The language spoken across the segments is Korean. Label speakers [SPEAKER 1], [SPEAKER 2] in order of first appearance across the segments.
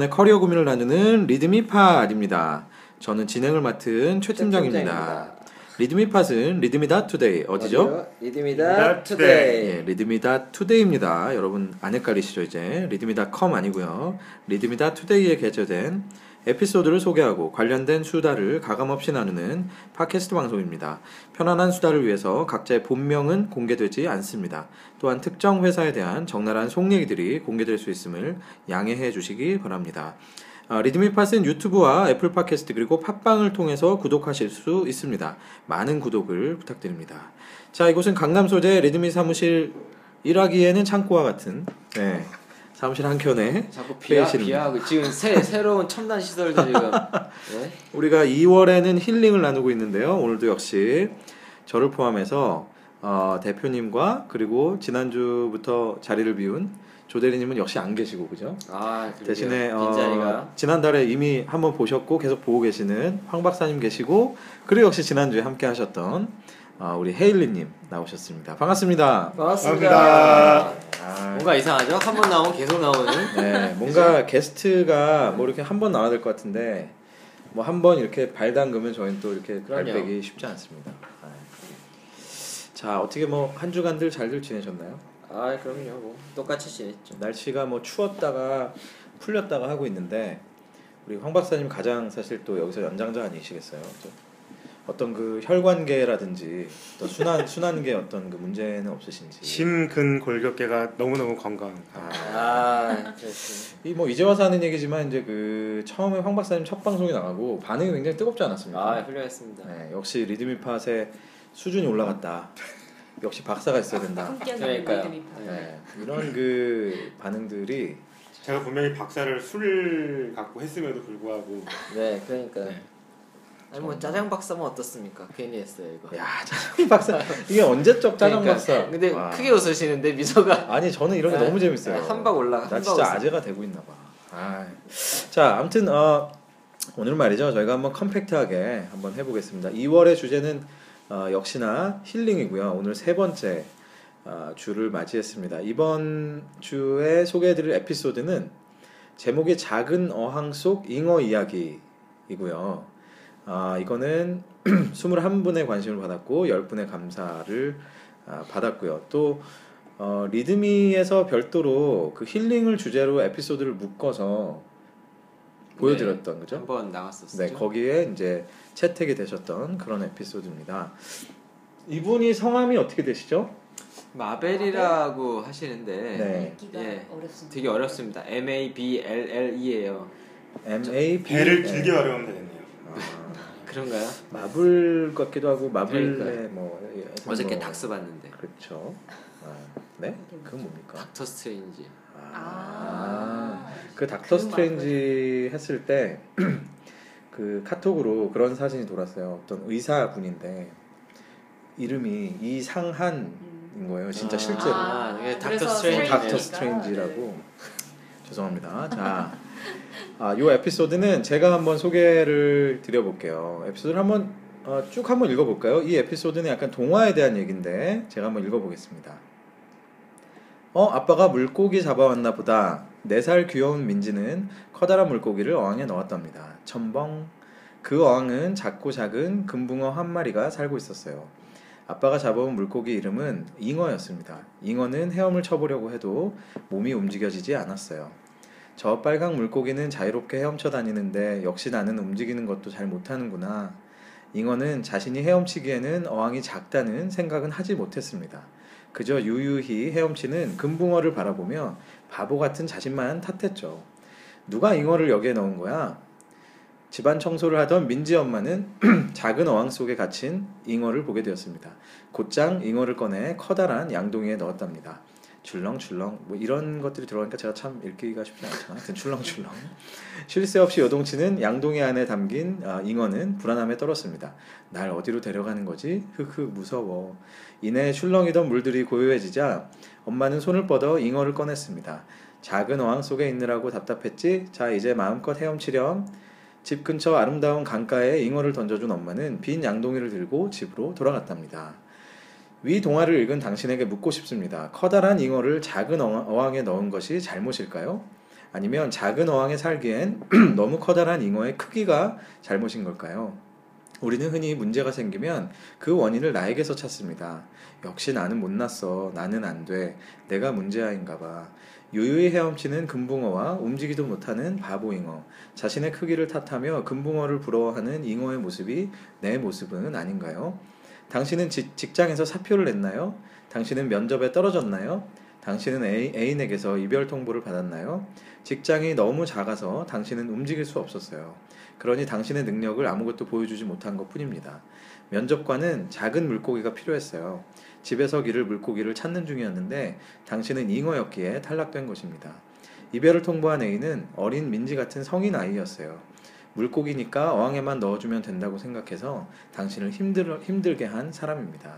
[SPEAKER 1] 여러분의 커리어 고민을 나누는 리드미팟입니다. 저는 진행을 맡은 최 팀장입니다. 리드미팟은 리드미다 투데이 어디죠?
[SPEAKER 2] 리드미다
[SPEAKER 3] 투데이.
[SPEAKER 1] 예, 리드미다 투데이입니다. 여러분 안 헷갈리시죠 이제 리드미다 컴 아니고요. 리드미다 투데이에 개설된 에피소드를 소개하고 관련된 수다를 가감없이 나누는 팟캐스트 방송입니다. 편안한 수다를 위해서 각자의 본명은 공개되지 않습니다. 또한 특정 회사에 대한 적나라한 속 얘기들이 공개될 수 있음을 양해해 주시기 바랍니다. 아, 리드미팟은 유튜브와 애플 팟캐스트 그리고 팟빵을 통해서 구독하실 수 있습니다. 많은 구독을 부탁드립니다. 자, 이곳은 강남 소재 리드미 사무실 일하기에는 창고와 같은 네, 사무실 한 켠에
[SPEAKER 2] 자꾸 비하. 비하하고 지금 새 새로운 첨단 시설들 지금 네?
[SPEAKER 1] 우리가 2월에는 힐링을 나누고 있는데요. 오늘도 역시 저를 포함해서 어, 대표님과 그리고 지난주부터 자리를 비운 조대리님은 역시 안 계시고 그죠?
[SPEAKER 2] 아 그러게요.
[SPEAKER 1] 대신에 어, 지난달에 이미 한번 보셨고 계속 보고 계시는 황 박사님 계시고 그리고 역시 지난주에 함께 하셨던 어, 우리 헤일리님 나오셨습니다. 반갑습니다.
[SPEAKER 2] 반갑습니다.
[SPEAKER 3] 반갑습니다.
[SPEAKER 1] 아,
[SPEAKER 2] 뭔가 이상하죠? 한 번 나오면 계속 나오는.
[SPEAKER 1] 네, 뭔가 게스트가 뭐 이렇게 한 번 나와야 될 것 같은데 뭐 한 번 이렇게 발 담그면 저희는 또 이렇게 발
[SPEAKER 2] 그럼요.
[SPEAKER 1] 빼기 쉽지 않습니다. 아. 자 어떻게 뭐 한 주간들 잘들 지내셨나요?
[SPEAKER 2] 아 그럼요. 뭐 똑같이 지냈죠.
[SPEAKER 1] 날씨가 뭐 추웠다가 풀렸다가 하고 있는데 우리 황 박사님 가장 사실 또 여기서 연장자 아니시겠어요? 또 어떤 그 혈관계라든지 또 순환 순환계 어떤 그 문제는 없으신지.
[SPEAKER 3] 심근골격계가 너무너무 건강.
[SPEAKER 2] 아.
[SPEAKER 1] 이 뭐 이제 와서 하는 얘기지만 이제 그 처음에 황 박사님 첫 방송이 나가고 반응이 굉장히 뜨겁지 않았습니까?
[SPEAKER 2] 아 훌륭했습니다.
[SPEAKER 1] 네, 역시 리드미팟의 수준이 올라갔다. 역시 박사가 있어야 된다.
[SPEAKER 2] 그러니까요.
[SPEAKER 4] 리드미파.
[SPEAKER 1] 네, 이런 그 반응들이
[SPEAKER 3] 제가 분명히 박사를 술 갖고 했음에도 불구하고
[SPEAKER 2] 네 그러니까.
[SPEAKER 3] 네.
[SPEAKER 2] 아니 뭐 짜장 박사면 어떻습니까? 괜히 했어요 이거.
[SPEAKER 1] 야 짜장 박사 이게 언제적 짜장
[SPEAKER 2] 그러니까.
[SPEAKER 1] 박사?
[SPEAKER 2] 근데
[SPEAKER 1] 와.
[SPEAKER 2] 크게 웃으시는데 미소가
[SPEAKER 1] 아니 저는 이런 게
[SPEAKER 2] 네.
[SPEAKER 1] 너무 재밌어요.
[SPEAKER 2] 한박 올라가.
[SPEAKER 1] 나 진짜
[SPEAKER 2] 웃음.
[SPEAKER 1] 아재가 되고 있나 봐. 아, 자 아무튼 어, 오늘 말이죠 저희가 한번 컴팩트하게 한번 해보겠습니다. 2월의 주제는 어, 역시나 힐링이고요. 오늘 세 번째 어, 주를 맞이했습니다. 이번 주에 소개해드릴 에피소드는 제목이 작은 어항 속 잉어 이야기이고요. 아, 이거는 21분의 관심을 받았고 10분의 감사를 아, 받았고요. 또 어, 리드미에서 별도로 그 힐링을 주제로 에피소드를 묶어서 보여드렸던 그죠?
[SPEAKER 2] 한번 나갔었죠.
[SPEAKER 1] 네, 거기에 이제 채택이 되셨던 그런 에피소드입니다. 이분이 성함이 어떻게 되시죠?
[SPEAKER 2] 마벨이라고 하시는데
[SPEAKER 1] 네.
[SPEAKER 4] 읽기가
[SPEAKER 2] 예.
[SPEAKER 4] 어렵습니다.
[SPEAKER 2] 되게 어렵습니다. M A B L L E예요.
[SPEAKER 1] M A B
[SPEAKER 3] 배를 길게 어려우면 되겠네요.
[SPEAKER 1] 아,
[SPEAKER 2] 그런가요?
[SPEAKER 1] 마블 같기도 하고 마블의. 뭐
[SPEAKER 2] 어저께
[SPEAKER 1] 뭐,
[SPEAKER 2] 닥스 봤는데
[SPEAKER 1] 그렇죠. 아, 네? 그건 뭡니까?
[SPEAKER 2] 닥터 스트레인지.
[SPEAKER 1] 아,
[SPEAKER 4] 아,
[SPEAKER 1] 그 닥터
[SPEAKER 4] 그
[SPEAKER 1] 스트레인지 했을 때 그 카톡으로 그런 사진이 돌았어요. 어떤 의사분인데 이름이 이상한인
[SPEAKER 4] 음.
[SPEAKER 1] 거예요. 진짜
[SPEAKER 2] 아,
[SPEAKER 1] 실제로.
[SPEAKER 2] 아, 이게 닥터
[SPEAKER 4] 그래서
[SPEAKER 2] 스트레인지.
[SPEAKER 1] 닥터. 스트레인지라고 죄송합니다. 자, 아, 요 에피소드는 제가 한번 소개를 드려볼게요. 에피소드를 한번 어, 쭉 한번 읽어볼까요? 이 에피소드는 약간 동화에 대한 얘기인데 제가 한번 읽어보겠습니다. 어, 아빠가 물고기 잡아왔나 보다. 네 살 귀여운 민지는 커다란 물고기를 어항에 넣었답니다. 첨벙. 그 어항은 작고 작은 금붕어 한 마리가 살고 있었어요. 아빠가 잡아온 물고기 이름은 잉어였습니다. 잉어는 헤엄을 쳐보려고 해도 몸이 움직여지지 않았어요. 저 빨강 물고기는 자유롭게 헤엄쳐 다니는데 역시 나는 움직이는 것도 잘 못하는구나. 잉어는 자신이 헤엄치기에는 어항이 작다는 생각은 하지 못했습니다. 그저 유유히 헤엄치는 금붕어를 바라보며 바보 같은 자신만 탓했죠. 누가 잉어를 여기에 넣은 거야? 집안 청소를 하던 민지 엄마는 작은 어항 속에 갇힌 잉어를 보게 되었습니다. 곧장 잉어를 꺼내 커다란 양동이에 넣었답니다. 출렁출렁 뭐 이런 것들이 들어가니까 제가 참 읽기가 쉽지 않지만 하여튼 출렁출렁 쉴 새 없이 요동치는 양동이 안에 담긴 아, 잉어는 불안함에 떨었습니다. 날 어디로 데려가는 거지? 흑흑 무서워. 이내 출렁이던 물들이 고요해지자 엄마는 손을 뻗어 잉어를 꺼냈습니다. 작은 어항 속에 있느라고 답답했지? 자 이제 마음껏 헤엄치렴. 집 근처 아름다운 강가에 잉어를 던져준 엄마는 빈 양동이를 들고 집으로 돌아갔답니다. 위 동화를 읽은 당신에게 묻고 싶습니다. 커다란 잉어를 작은 어항- 어항에 넣은 것이 잘못일까요? 아니면 작은 어항에 살기엔 너무 커다란 잉어의 크기가 잘못인 걸까요? 우리는 흔히 문제가 생기면 그 원인을 나에게서 찾습니다. 역시 나는 못났어. 나는 안 돼. 내가 문제아인가 봐. 유유히 헤엄치는 금붕어와 움직이도 못하는 바보 잉어. 자신의 크기를 탓하며 금붕어를 부러워하는 잉어의 모습이 내 모습은 아닌가요? 당신은 지- 직장에서 사표를 냈나요? 당신은 면접에 떨어졌나요? 당신은 애- 애인에게서 이별 통보를 받았나요? 직장이 너무 작아서 당신은 움직일 수 없었어요. 그러니 당신의 능력을 아무것도 보여주지 못한 것 뿐입니다. 면접관은 작은 물고기가 필요했어요. 집에서 기를 물고기를 찾는 중이었는데 당신은 잉어였기에 탈락된 것입니다. 이별을 통보한 A는 어린 민지 같은 성인 아이였어요. 물고기니까 어항에만 넣어주면 된다고 생각해서 당신을 힘들, 힘들게 한 사람입니다.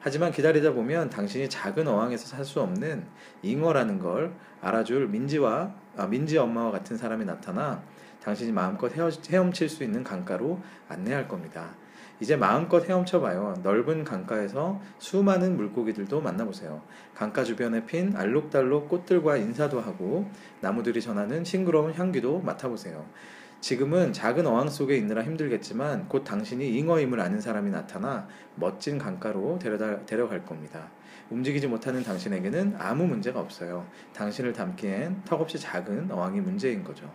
[SPEAKER 1] 하지만 기다리다 보면 당신이 작은 어항에서 살 수 없는 잉어라는 걸 알아줄 민지와 아, 민지 엄마와 같은 사람이 나타나 당신이 마음껏 헤어, 헤엄칠 수 있는 강가로 안내할 겁니다. 이제 마음껏 헤엄쳐봐요. 넓은 강가에서 수많은 물고기들도 만나보세요. 강가 주변에 핀 알록달록 꽃들과 인사도 하고 나무들이 전하는 싱그러운 향기도 맡아보세요. 지금은 작은 어항 속에 있느라 힘들겠지만 곧 당신이 잉어임을 아는 사람이 나타나 멋진 강가로 데려다, 데려갈 겁니다. 움직이지 못하는 당신에게는 아무 문제가 없어요. 당신을 담기엔 턱없이 작은 어항이 문제인 거죠.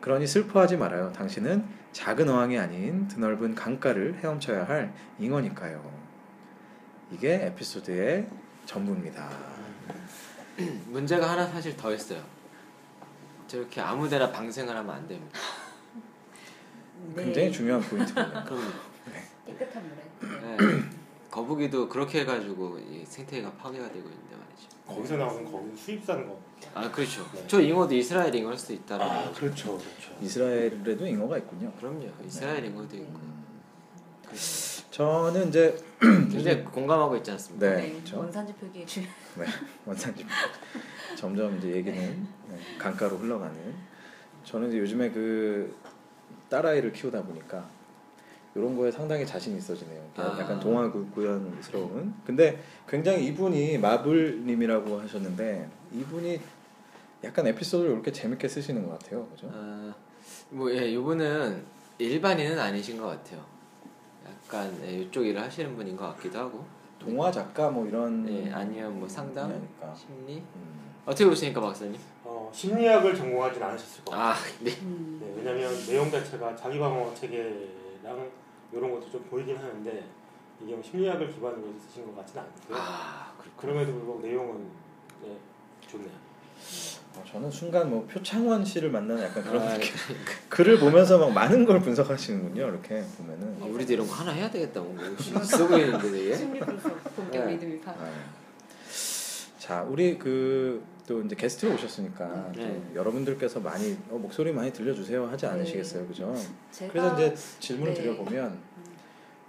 [SPEAKER 1] 그러니 슬퍼하지 말아요. 당신은 작은 어항이 아닌 드넓은 강가를 헤엄쳐야 할 잉어니까요. 이게 에피소드의 전부입니다.
[SPEAKER 2] 문제가 하나 사실 더 있어요. 저렇게 아무데나 방생을 하면 안 됩니다.
[SPEAKER 1] 굉장히 중요한 포인트입니다.
[SPEAKER 2] 그럼요.
[SPEAKER 4] 깨끗한 물에.
[SPEAKER 2] 네. 거북이도 그렇게 해가지고 이 생태계가 파괴가 되고 있는데 말이죠.
[SPEAKER 3] 거기서 나오는 거기 수입산 거.
[SPEAKER 2] 아 그렇죠.
[SPEAKER 3] 네.
[SPEAKER 2] 저 잉어도 이스라엘 잉어일 수도 있다는
[SPEAKER 3] 아,
[SPEAKER 2] 거죠.
[SPEAKER 3] 그렇죠, 그렇죠.
[SPEAKER 1] 이스라엘에도 잉어가 있군요.
[SPEAKER 2] 그럼요. 이스라엘 잉어도 있고.
[SPEAKER 1] 음,
[SPEAKER 2] 그렇죠.
[SPEAKER 1] 저는 이제
[SPEAKER 2] 굉장히 공감하고 있지 않습니까?
[SPEAKER 1] 네, 그렇죠.
[SPEAKER 4] 원산지 표기해 주.
[SPEAKER 1] 네, 원산지 점점 이제 얘기는 네, 강가로 흘러가는. 저는 이제 요즘에 그 딸아이를 키우다 보니까 이런 거에 상당히 자신이 있어지네요.
[SPEAKER 2] 아.
[SPEAKER 1] 약간 동화 구- 구현스러운. 근데 굉장히 이분이 마블님이라고 하셨는데 이분이 약간 에피소드를 이렇게 재밌게 쓰시는 것 같아요, 그죠?
[SPEAKER 2] 아, 뭐 예, 이분은 일반인은 아니신 것 같아요. 약간 예, 이쪽 일을 하시는 분인 것 같기도 하고.
[SPEAKER 1] 동화 작가 뭐 이런.
[SPEAKER 2] 예, 아니면 뭐 상담. 심리.
[SPEAKER 1] 음.
[SPEAKER 2] 어떻게 보십니까, 박사님?
[SPEAKER 3] 어, 심리학을 전공하진 않으셨을 것 같아요.
[SPEAKER 2] 아, 네.
[SPEAKER 4] 음.
[SPEAKER 3] 네, 왜냐면 내용 자체가 자기 방어 체계랑 이런 것도 좀 보이긴 하는데 이게 뭐 심리학을 기반으로 쓰신 것 같지는 않고요.
[SPEAKER 2] 아.
[SPEAKER 3] 그럼에도 불구하고 내용은 네, 좋네요.
[SPEAKER 1] 어, 저는 순간 뭐 표창원 씨를 만나는 약간 그런
[SPEAKER 2] 아,
[SPEAKER 1] 느낌. 글을 보면서 막 많은 걸 분석하시는군요. 이렇게 보면은.
[SPEAKER 2] 아, 우리도 이런 거 하나 해야 되겠다. 뭔가 있어 보이는데 되게.
[SPEAKER 4] 심리 분석 본격
[SPEAKER 2] 네.
[SPEAKER 4] 믿음이 파.
[SPEAKER 1] 아, 자, 우리 그 또 이제 게스트로 오셨으니까 또
[SPEAKER 2] 네.
[SPEAKER 1] 여러분들께서 많이 어, 목소리 많이 들려주세요 하지
[SPEAKER 4] 네.
[SPEAKER 1] 않으시겠어요, 그죠?
[SPEAKER 4] 제가
[SPEAKER 1] 그래서 이제 질문을
[SPEAKER 4] 네.
[SPEAKER 1] 드려보면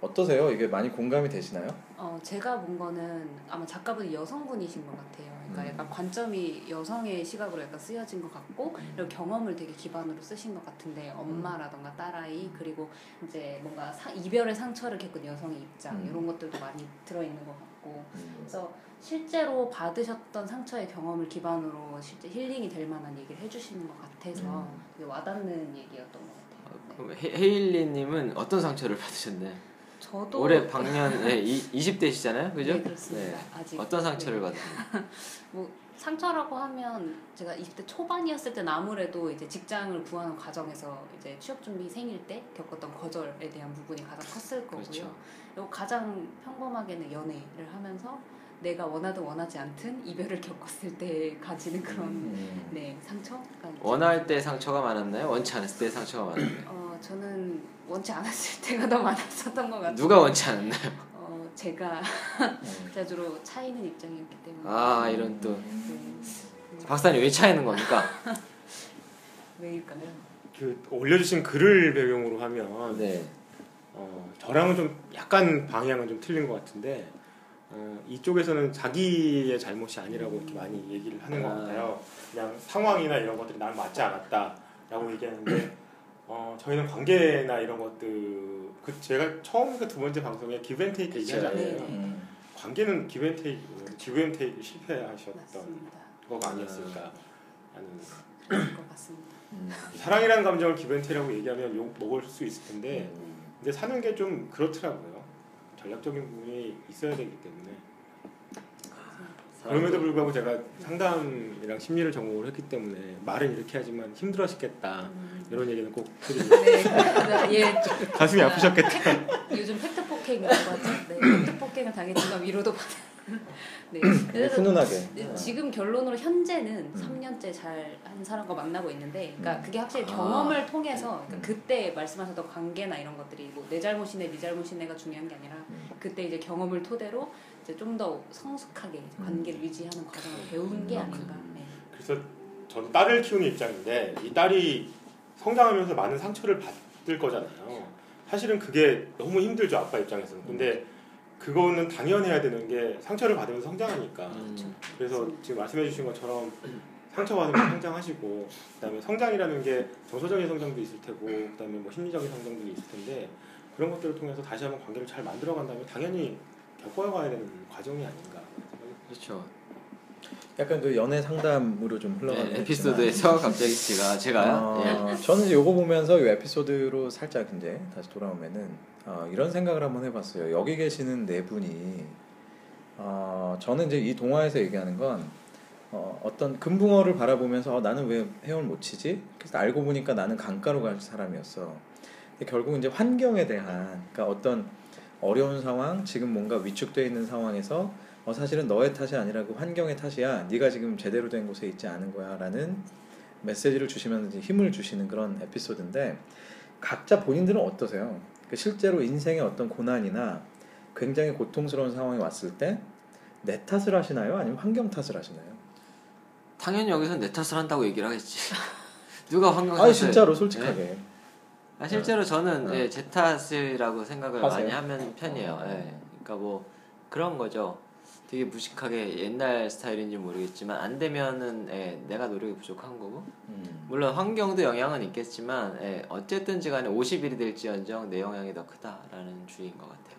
[SPEAKER 1] 어떠세요? 이게 많이 공감이 되시나요?
[SPEAKER 4] 어, 제가 본 거는 아마 작가분이 여성분이신 것 같아요. 그러니까
[SPEAKER 1] 음.
[SPEAKER 4] 약간 관점이 여성의 시각으로 약간 쓰여진 것 같고 그리고 경험을 되게 기반으로 쓰신 것 같은데 엄마라던가 딸아이 그리고 이제 뭔가 사- 이별의 상처를 겪은 여성의 입장
[SPEAKER 1] 음.
[SPEAKER 4] 이런 것들도 많이 들어있는 것 같고
[SPEAKER 1] 음.
[SPEAKER 4] 그래서 실제로 받으셨던 상처의 경험을 기반으로 실제 힐링이 될 만한 얘기를 해주시는 것 같아서
[SPEAKER 1] 음.
[SPEAKER 4] 되게 와닿는 얘기였던 것 같아요. 네.
[SPEAKER 2] 그럼 헤- 헤일리님은 어떤 상처를 받으셨나요?
[SPEAKER 4] 저도
[SPEAKER 2] 올해 방년 예, 이, 20대시잖아요, 그죠?
[SPEAKER 4] 네, 그렇습니다. 아직
[SPEAKER 2] 어떤 상처를
[SPEAKER 4] 네.
[SPEAKER 2] 받으셨나요?
[SPEAKER 4] 뭐 상처라고 하면 제가 20대 초반이었을 때는 아무래도 이제 직장을 구하는 과정에서 이제 취업 준비 생일 때 겪었던 거절에 대한 부분이 가장 컸을 거고요.
[SPEAKER 2] 그렇죠.
[SPEAKER 4] 그리고 가장 평범하게는 연애를 하면서 내가 원하든 원하지 않든 이별을 겪었을 때 가지는 그런
[SPEAKER 1] 음.
[SPEAKER 4] 네 상처가 있죠.
[SPEAKER 2] 원할 때 상처가 많았나요? 원치 않았을 때 상처가 많았나요?
[SPEAKER 4] 어 저는 원치 않았을 때가 더 많았었던 것 같아요.
[SPEAKER 2] 누가 원치 않았나요?
[SPEAKER 4] 어 제가
[SPEAKER 1] 음.
[SPEAKER 4] 제가 주로 차이는 입장이었기 때문에
[SPEAKER 2] 아 이런 또
[SPEAKER 4] 네.
[SPEAKER 2] 박사님 왜 차이는 겁니까?
[SPEAKER 4] 왜일까요?
[SPEAKER 3] 그 올려주신 글을 배경으로 하면
[SPEAKER 2] 네.
[SPEAKER 3] 어, 저랑은 좀 약간 방향은 좀 틀린 것 같은데 어, 이쪽에서는 자기의 잘못이 아니라고 이렇게 많이 얘기를 하는 것
[SPEAKER 2] 아.
[SPEAKER 3] 같아요. 그냥 상황이나 이런 것들이 나랑 맞지 않았다라고 얘기하는데 어, 저희는 관계나 이런 것들 그 제가 처음과 두 번째 방송에 기브앤테이크.
[SPEAKER 4] 네, 네.
[SPEAKER 1] 음.
[SPEAKER 3] 관계는 기브앤테이크 기브앤테이크 실패하셨던
[SPEAKER 4] 맞습니다.
[SPEAKER 3] 거가 아니었을까 하는
[SPEAKER 4] 것 같습니다.
[SPEAKER 1] 음.
[SPEAKER 3] 사랑이라는 감정을 기브앤테이라고 얘기하면 욕 먹을 수 있을 텐데
[SPEAKER 1] 음.
[SPEAKER 3] 근데 사는 게 좀 그렇더라고요. 전략적인 부분이 있어야 되기 때문에. 그럼에도 불구하고 제가 상담이랑 심리를 전공을 했기 때문에 말은 이렇게 하지만 힘들었겠다. 이런 얘기는 꼭 드리고
[SPEAKER 4] 네, 그- 예,
[SPEAKER 3] 가슴이 아프셨겠다.
[SPEAKER 4] 요즘 팩트 폭행이라고 하죠. 네, 팩트 폭행을 당했지만 위로도 받아. 네. 그래서
[SPEAKER 1] 훈훈하게.
[SPEAKER 4] 네, 지금 결론으로 현재는
[SPEAKER 1] 음.
[SPEAKER 4] 3년째 잘 한 사람과 만나고 있는데, 그러니까
[SPEAKER 1] 음.
[SPEAKER 4] 그게 확실히
[SPEAKER 2] 아.
[SPEAKER 4] 경험을 통해서
[SPEAKER 1] 음.
[SPEAKER 4] 그러니까 그때 말씀하셨던 관계나 이런 것들이 뭐 내 잘못이네, 네 잘못이네가 중요한 게 아니라
[SPEAKER 1] 음.
[SPEAKER 4] 그때 이제 경험을 토대로 이제 좀 더 성숙하게 이제
[SPEAKER 1] 음.
[SPEAKER 4] 관계를 유지하는 과정을 배운 게
[SPEAKER 1] 음,
[SPEAKER 4] 아닌가. 네.
[SPEAKER 3] 그래서 저는 딸을 키우는 입장인데 이 딸이 성장하면서 많은 상처를 받을 거잖아요. 사실은 그게 너무 힘들죠 아빠 입장에서는. 근데 그거는 당연해야 되는 게 상처를 받으면서 성장하니까.
[SPEAKER 2] 음.
[SPEAKER 3] 그래서 지금 말씀해 주신 것처럼 상처받으면 성장하시고 그다음에 성장이라는 게 정서적인 성장도 있을 테고 그다음에 뭐 심리적인 성장도 있을 텐데 그런 것들을 통해서 다시 한번 관계를 잘 만들어 간다면 당연히 겪어가야 되는 과정이 아닌가.
[SPEAKER 2] 그렇죠.
[SPEAKER 1] 약간 그 연애 상담으로 좀 흘러가는
[SPEAKER 2] 네, 에피소드에서 갑자기 제가 제가요. 예.
[SPEAKER 1] 어, 저는 이제 요거 보면서 이 에피소드로 살짝 이제 다시 돌아오면은 어, 이런 생각을 한번 해봤어요. 여기 계시는 네 분이 어, 저는 이제 이 동화에서 얘기하는 건 어, 어떤 금붕어를 바라보면서 어, 나는 왜 헤엄을 못 치지? 그래서 알고 보니까 나는 강가로 갈 사람이었어. 근데 결국 이제 환경에 대한 그러니까 어떤 어려운 상황, 지금 뭔가 위축되어 있는 상황에서 어, 사실은 너의 탓이 아니라 그 환경의 탓이야. 네가 지금 제대로 된 곳에 있지 않은 거야라는 메시지를 주시면서 힘을 주시는 그런 에피소드인데 각자 본인들은 어떠세요? 그 실제로 인생의 어떤 고난이나 굉장히 고통스러운 상황이 왔을 때 내 탓을 하시나요? 아니면 환경 탓을 하시나요?
[SPEAKER 2] 당연히 여기서 내 탓을 한다고 얘기를 하겠지. 누가 환경 탓을-
[SPEAKER 1] 진짜로 솔직하게
[SPEAKER 2] 아, 실제로 저는
[SPEAKER 1] 네.
[SPEAKER 2] 예, 제 탓이라고 생각을
[SPEAKER 1] 하세요?
[SPEAKER 2] 많이 하는 편이에요.
[SPEAKER 1] 어.
[SPEAKER 2] 예. 그러니까 뭐 그런 거죠. 되게 무식하게 옛날 스타일인지 모르겠지만 안 되면은 예, 내가 노력이 부족한 거고
[SPEAKER 1] 음.
[SPEAKER 2] 물론 환경도 영향은 있겠지만 예, 어쨌든지 간에 50일이 될지언정 내 영향이 더 크다라는 주의인 것 같아요.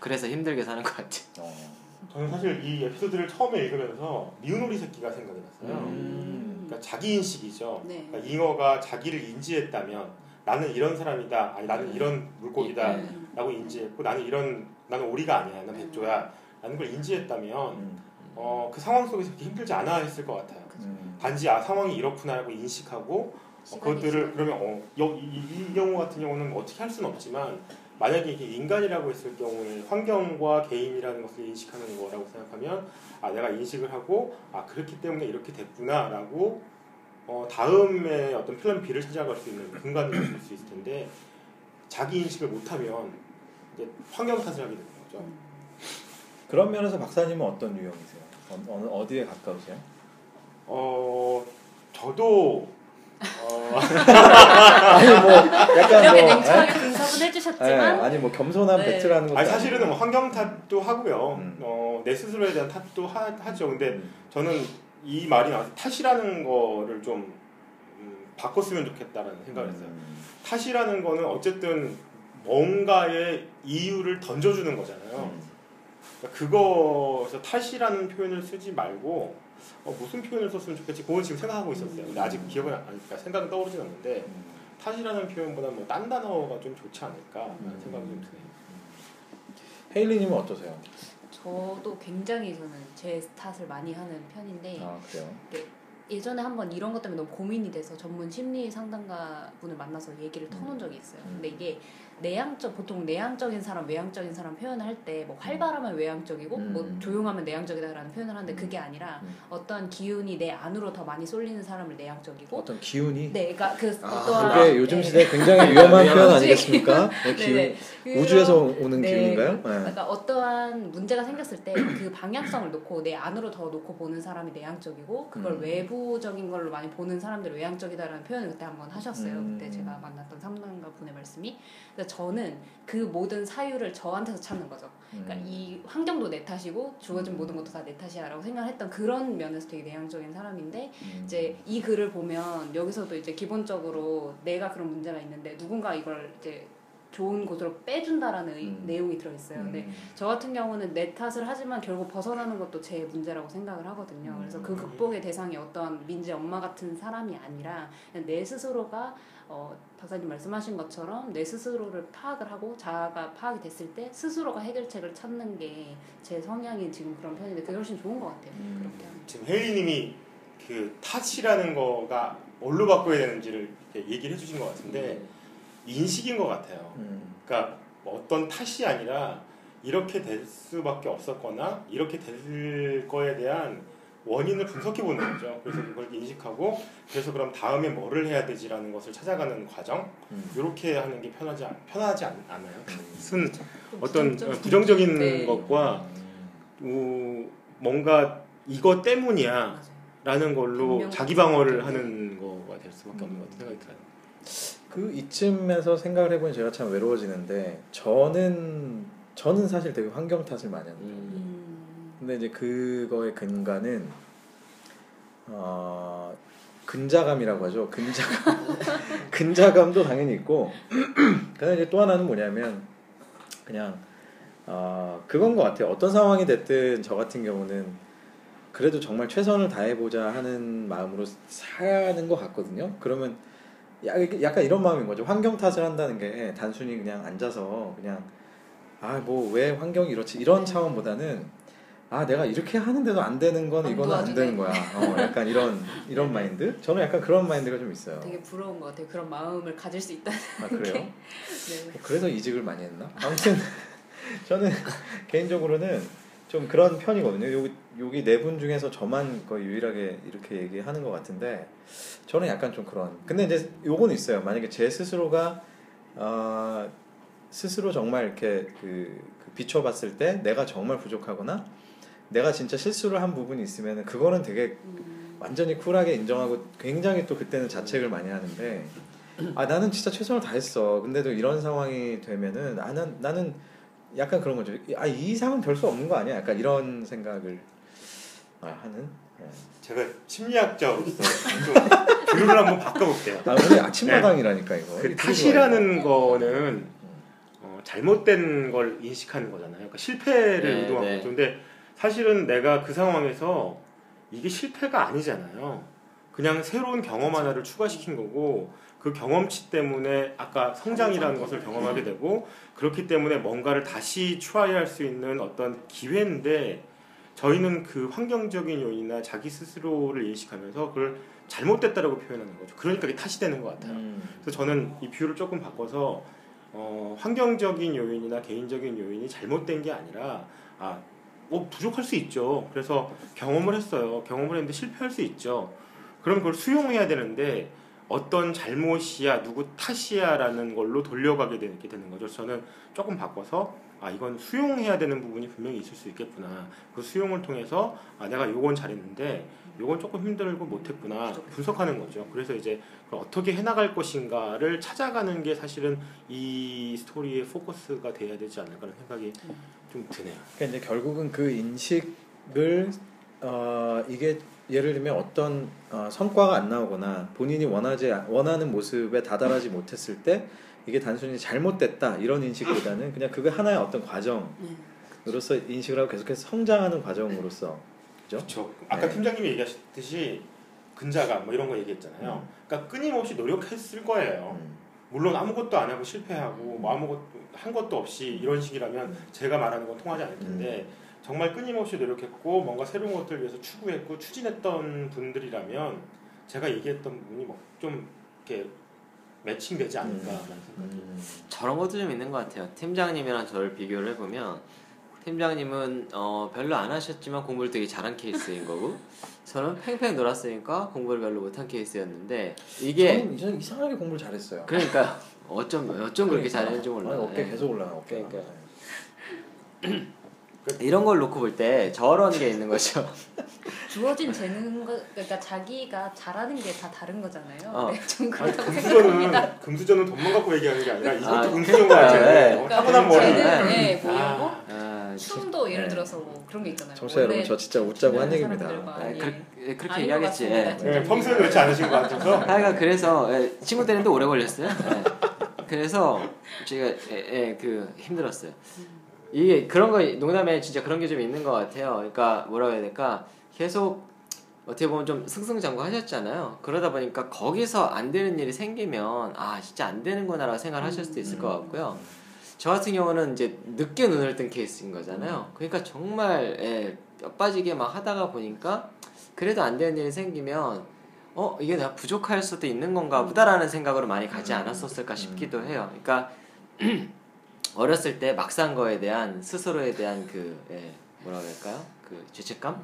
[SPEAKER 2] 그래서 힘들게 사는 것 같아요.
[SPEAKER 1] 어.
[SPEAKER 3] 저는 사실 이 에피소드를 처음에 읽으면서 미운 오리 새끼가 생각이 났어요.
[SPEAKER 1] 음.
[SPEAKER 3] 그러니까 자기 인식이죠.
[SPEAKER 4] 네.
[SPEAKER 3] 그러니까 잉어가 자기를 인지했다면 나는 이런 사람이다. 아니 나는 이런 물고기다.
[SPEAKER 2] 네.
[SPEAKER 3] 라고 인지했고 나는 이런 나는 오리가 아니야. 나는 백조야. 라는 걸 인지했다면
[SPEAKER 1] 음.
[SPEAKER 3] 어, 그 상황 속에서 그렇게 힘들지 않아 했을 것 같아요.
[SPEAKER 1] 음.
[SPEAKER 3] 단지 아 상황이 이렇구나라고 인식하고 어, 그것들을 그러면 어, 여, 이, 이- 이 경우 같은 경우는 어떻게 할 수는 없지만 만약에 이게 인간이라고 했을 경우에 환경과 개인이라는 것을 인식하는 거라고 생각하면 아 내가 인식을 하고 아 그렇기 때문에 이렇게 됐구나라고 어, 다음에 어떤 plan B를 찾아갈 수 있는 공간을 줄수 있을 텐데 자기 인식을 못하면 이제 환경 탓을 하게 되는 거죠.
[SPEAKER 1] 그런 면에서 박사님은 어떤 유형이세요? 어, 어느 어디에 가까우세요?
[SPEAKER 3] 어 저도 어,
[SPEAKER 1] 아니 뭐 약간
[SPEAKER 4] 이렇게
[SPEAKER 1] 뭐
[SPEAKER 4] 냉철하게 분석은
[SPEAKER 1] 에? 에,
[SPEAKER 4] 해주셨지만
[SPEAKER 1] 아니 뭐 겸손한
[SPEAKER 4] 네.
[SPEAKER 1] 팩트라는 것도
[SPEAKER 3] 아니 사실은 뭐. 환경 탓도 하고요.
[SPEAKER 1] 음.
[SPEAKER 3] 어, 내 스스로에 대한 탓도 하, 하죠. 근데
[SPEAKER 1] 음.
[SPEAKER 3] 저는 이 말이 나와서 탓이라는 거를 좀 음, 바꿨으면 좋겠다라는 생각을 했어요.
[SPEAKER 1] 음.
[SPEAKER 3] 탓이라는 거는 어쨌든 뭔가의 이유를 던져주는 거잖아요.
[SPEAKER 1] 음.
[SPEAKER 3] 그러니까 그거에서 탓이라는 표현을 쓰지 말고 어, 무슨 표현을 썼으면 좋겠지. 그건 지금 생각하고 있었어요. 근데 아직 기억은 안, 그러니까 생각은 떠오르진 않는데
[SPEAKER 1] 음.
[SPEAKER 3] 탓이라는 표현보다 뭐 딴 단어가 좀 좋지 않을까라는
[SPEAKER 1] 음.
[SPEAKER 3] 생각이 좀 드네요.
[SPEAKER 1] 헤일리님은 어떠세요?
[SPEAKER 4] 저도 굉장히 저는 제 탓을 많이 하는 편인데
[SPEAKER 1] 아 그래요.
[SPEAKER 4] 예전에 한번 이런 것 때문에 너무 고민이 돼서 전문 심리 상담가 분을 만나서 얘기를 터놓은 적이 있어요.
[SPEAKER 1] 음.
[SPEAKER 4] 근데 이게 내향적 보통 내향적인 사람, 외향적인 사람 표현을 할 때 뭐 활발하면 외향적이고
[SPEAKER 1] 음.
[SPEAKER 4] 뭐 조용하면 내향적이다라는 표현을 하는데 그게 아니라
[SPEAKER 1] 음.
[SPEAKER 4] 어떤 기운이 내 안으로 더 많이 쏠리는 사람을 내향적이고
[SPEAKER 1] 어떤 기운이
[SPEAKER 4] 네, 그러니까 그
[SPEAKER 2] 아,
[SPEAKER 4] 어떠한
[SPEAKER 1] 그게 요즘
[SPEAKER 4] 네,
[SPEAKER 1] 시대에 굉장히 위험한. 표현 아니겠습니까? 네, 기운
[SPEAKER 4] 네, 네.
[SPEAKER 1] 우주에서 오는
[SPEAKER 4] 네.
[SPEAKER 1] 기운인가요? 네.
[SPEAKER 4] 그러니까 어떠한 문제가 생겼을 때 그 방향성을 놓고 내 안으로 더 놓고 보는 사람이 내향적이고 그걸
[SPEAKER 1] 음.
[SPEAKER 4] 외부적인 걸로 많이 보는 사람들이 외향적이다라는 표현을 그때 한번 하셨어요.
[SPEAKER 1] 음.
[SPEAKER 4] 그때 제가 만났던 상담가 분의 말씀이. 저는 그 모든 사유를 저한테서 찾는 거죠. 그러니까
[SPEAKER 1] 음.
[SPEAKER 4] 이 환경도 내 탓이고 주어진
[SPEAKER 1] 음.
[SPEAKER 4] 모든 것도 다 내 탓이야라고 생각했던 그런 면에서 되게 내향적인 사람인데
[SPEAKER 1] 음.
[SPEAKER 4] 이제 이 글을 보면 여기서도 이제 기본적으로 내가 그런 문제가 있는데 누군가 이걸 이제 좋은 곳으로 빼준다라는 의-
[SPEAKER 1] 음.
[SPEAKER 4] 내용이 들어있어요. 근데
[SPEAKER 1] 음.
[SPEAKER 4] 저 같은 경우는 내 탓을 하지만 결국 벗어나는 것도 제 문제라고 생각을 하거든요. 그래서 그
[SPEAKER 3] 음.
[SPEAKER 4] 극복의 대상이 어떤 민지 엄마 같은 사람이 아니라 내 스스로가 어, 박사님 말씀하신 것처럼 내 스스로를 파악을 하고 자아가 파악이 됐을 때 스스로가 해결책을 찾는 게 제 성향이 지금 그런 편인데 그게 훨씬 좋은 것 같아요.
[SPEAKER 1] 음.
[SPEAKER 4] 그렇게 하면.
[SPEAKER 3] 지금 혜리님이 그 탓이라는 거가 뭘로 바꿔야 되는지를 이렇게 얘기를 해주신 것 같은데 인식인 것 같아요.
[SPEAKER 1] 음.
[SPEAKER 3] 그러니까 뭐 어떤 탓이 아니라 이렇게 될 수밖에 없었거나 이렇게 될 거에 대한 원인을 분석해 보는 거죠. 그래서 그걸 인식하고 그래서 그럼 다음에 뭐를 해야 되지라는 것을 찾아가는 과정
[SPEAKER 1] 음.
[SPEAKER 3] 이렇게 하는 게 편하지 않, 편하지 않, 않아요. 탓은
[SPEAKER 4] 좀
[SPEAKER 3] 어떤
[SPEAKER 4] 부정적인-
[SPEAKER 3] 부정적인
[SPEAKER 4] 네.
[SPEAKER 3] 것과
[SPEAKER 1] 음.
[SPEAKER 3] 어, 뭔가 이거 때문이야
[SPEAKER 4] 맞아요.
[SPEAKER 3] 라는 걸로 자기 방어를
[SPEAKER 4] 것도
[SPEAKER 3] 하는 거가 될 수밖에 없는 것 같은 생각이 들어요.
[SPEAKER 1] 그 이쯤에서 생각을 해보니 제가 참 외로워지는데 저는 저는 사실 되게 환경 탓을 많이 합니다.
[SPEAKER 2] 음.
[SPEAKER 4] 음.
[SPEAKER 1] 근데 이제 그거의 근간은 어 근자감이라고 하죠. 근자감. 근자감도 당연히 있고 그다음에 이제 또 하나는 뭐냐면 그냥 어 그건 것 같아요. 어떤 상황이 됐든 저 같은 경우는 그래도 정말 최선을 다해보자 하는 마음으로 사는 것 같거든요. 그러면 야- 약간 이런 마음인 거죠. 환경 탓을 한다는 게 단순히 그냥 앉아서 그냥 아 뭐 왜 환경이 이렇지 이런 차원보다는 아 내가 이렇게 하는데도 안 되는 건
[SPEAKER 4] 안
[SPEAKER 1] 이거는 안. 되는 거야. 어, 약간 이런 이런 마인드. 저는 약간 그런 마인드가 좀 있어요.
[SPEAKER 4] 되게 부러운 것 같아요. 그런 마음을 가질 수 있다는
[SPEAKER 1] 아 그래요?
[SPEAKER 4] 네.
[SPEAKER 1] 그래서 이직을 많이 했나? 아무튼 저는 개인적으로는 좀 그런 편이거든요. 여기 여기 네 분 중에서 저만 거의 유일하게 이렇게 얘기하는 것 같은데 저는 약간 좀 그런. 근데 이제 요건 있어요. 만약에 제 스스로가 어, 스스로 정말 이렇게 그, 그 비춰봤을 때 내가 정말 부족하거나 내가 진짜 실수를 한 부분이 있으면 그거는 되게
[SPEAKER 4] 음.
[SPEAKER 1] 완전히 쿨하게 인정하고 굉장히 또 그때는 자책을 많이 하는데 아 나는 진짜 최선을 다했어 근데도 이런 상황이 되면은 아, 난, 나는 약간 그런 거죠 아 이 이상은 될수 없는 거 아니야 약간 이런 생각을 아, 하는 예.
[SPEAKER 3] 제가 심리학자로서 좀 비율을 한번 바꿔볼게요.
[SPEAKER 1] 아 우리 아침마당이라니까 이거
[SPEAKER 3] 그 탓이라는 거는 어, 잘못된 걸 인식하는 거잖아요. 그러니까 실패를
[SPEAKER 2] 네,
[SPEAKER 3] 의도한
[SPEAKER 2] 네.
[SPEAKER 3] 거죠. 근데 사실은 내가 그 상황에서 이게 실패가 아니잖아요. 그냥 새로운 경험 하나를 추가시킨 거고 그 경험치 때문에 아까 성장이라는 것을 경험하게 되고 그렇기 때문에 뭔가를 다시 트라이할 수 있는 어떤 기회인데 저희는 그 환경적인 요인이나 자기 스스로를 인식하면서 그걸 잘못됐다라고 표현하는 거죠. 그러니까 이게 탓이 되는 것 같아요.
[SPEAKER 1] 음.
[SPEAKER 3] 그래서 저는 이 비율을 조금 바꿔서 어, 환경적인 요인이나 개인적인 요인이 잘못된 게 아니라 아, 뭐 부족할 수 있죠. 그래서 경험을 했어요. 경험을 했는데 실패할 수 있죠. 그럼 그걸 수용해야 되는데 어떤 잘못이야 누구 탓이야라는 걸로 돌려가게 되는 거죠. 저는 조금 바꿔서 아 이건 수용해야 되는 부분이 분명히 있을 수 있겠구나. 그 수용을 통해서 아 내가 요건 잘했는데 요건 조금 힘들고 못했구나 분석하는 거죠. 그래서 이제 어떻게 해나갈 것인가를 찾아가는 게 사실은 이 스토리의 포커스가 돼야 되지 않을까라는 생각이 좀 드네요.
[SPEAKER 1] 그러니까 이제 결국은 그 인식을 어 이게 예를 들면 어떤 어, 성과가 안 나오거나 본인이 원하지 원하는 모습에 다다르지 못했을 때 이게 단순히 잘못됐다 이런 인식보다는 그냥 그게 하나의 어떤 과정으로서
[SPEAKER 4] 네.
[SPEAKER 1] 인식을 하고 계속해서 성장하는 과정으로서 그죠?
[SPEAKER 3] 그렇죠. 아까
[SPEAKER 1] 네.
[SPEAKER 3] 팀장님이 얘기하셨듯이 근자감 뭐 이런 거 얘기했잖아요. 그러니까 끊임없이 노력했을 거예요.
[SPEAKER 1] 음.
[SPEAKER 3] 물론 아무것도 안 하고 실패하고 뭐 아무것도 한 것도 없이 이런 식이라면 제가 말하는 건 통하지 않을 텐데 정말 끊임없이 노력했고 뭔가 새로운 것들을 위해서 추구했고 추진했던 분들이라면 제가 얘기했던 부분이 뭐 좀 이렇게 매칭되지 않을까라는 생각이
[SPEAKER 1] 음.
[SPEAKER 2] 저런 것도 좀 있는 것 같아요. 팀장님이랑 저를 비교를 해보면 팀장님은 어, 별로 안 하셨지만 공부를 되게 잘한 케이스인 거고 저는 팽팽 놀았으니까 공부를 별로 못한 케이스였는데 이게
[SPEAKER 1] 저는 이상- 이상하게 공부를 잘했어요.
[SPEAKER 2] 그러니까 어쩜 어쩜 그렇게
[SPEAKER 1] 그러니까.
[SPEAKER 2] 잘했는지 몰라.
[SPEAKER 1] 어깨
[SPEAKER 2] 예.
[SPEAKER 1] 계속 올라가 어깨가.
[SPEAKER 2] 그러니까. 이런 걸 놓고 볼 때 저런 게 있는 거죠.
[SPEAKER 4] 주어진 재능 거 그러니까 자기가 잘하는 게 다 다른 거잖아요.
[SPEAKER 2] 어.
[SPEAKER 4] 네, 좀
[SPEAKER 3] 아니
[SPEAKER 4] 그렇다고 생각합니다.
[SPEAKER 3] 금수저는 금수저는 돈만 갖고 얘기하는 게 아니라 이것도
[SPEAKER 2] 아,
[SPEAKER 3] 금수저인 것
[SPEAKER 2] 그러니까요.
[SPEAKER 3] 같아요.
[SPEAKER 2] 네.
[SPEAKER 3] 어,
[SPEAKER 4] 그러니까
[SPEAKER 3] 타고난
[SPEAKER 4] 뭐
[SPEAKER 3] 머리.
[SPEAKER 4] 재능
[SPEAKER 2] 네.
[SPEAKER 4] 네, 보이고
[SPEAKER 2] 아,
[SPEAKER 4] 춤도 예를
[SPEAKER 1] 네.
[SPEAKER 4] 들어서 뭐 그런 게 있잖아요.
[SPEAKER 1] 청취자 여러분 저 진짜 웃자고 한 얘기입니다.
[SPEAKER 2] 네,
[SPEAKER 4] 예.
[SPEAKER 2] 그 렇게,
[SPEAKER 4] 아닌
[SPEAKER 2] 이야기했지.
[SPEAKER 4] 것 같습니다,
[SPEAKER 2] 예.
[SPEAKER 3] 네, 평소에 그렇지 않으신 것 같아서
[SPEAKER 2] 하여간 그래서 예, 친구 되는데 오래 걸렸어요. 예. 그래서 제가 예, 예, 그 힘들었어요. 이게 그런 거 농담에 진짜 그런 게 좀 있는 것 같아요. 그러니까 뭐라고 해야 될까 계속 어떻게 보면 좀 승승장구하셨잖아요. 그러다 보니까 거기서 안 되는 일이 생기면 아 진짜 안 되는구나라고 생각을 하실 수도 있을 것 같고요. 저 같은 경우는 이제 늦게 눈을 뜬 케이스인 거잖아요. 그러니까 정말 예, 뼈 빠지게 막 하다가 보니까 그래도 안 되는 일이 생기면 어 이게 내가 부족할 수도 있는 건가 보다라는 생각으로 많이 가지 않았었을까 싶기도 해요. 그러니까 어렸을 때 막상 거에 대한 스스로에 대한 그 예, 뭐라고 할까요? 그 죄책감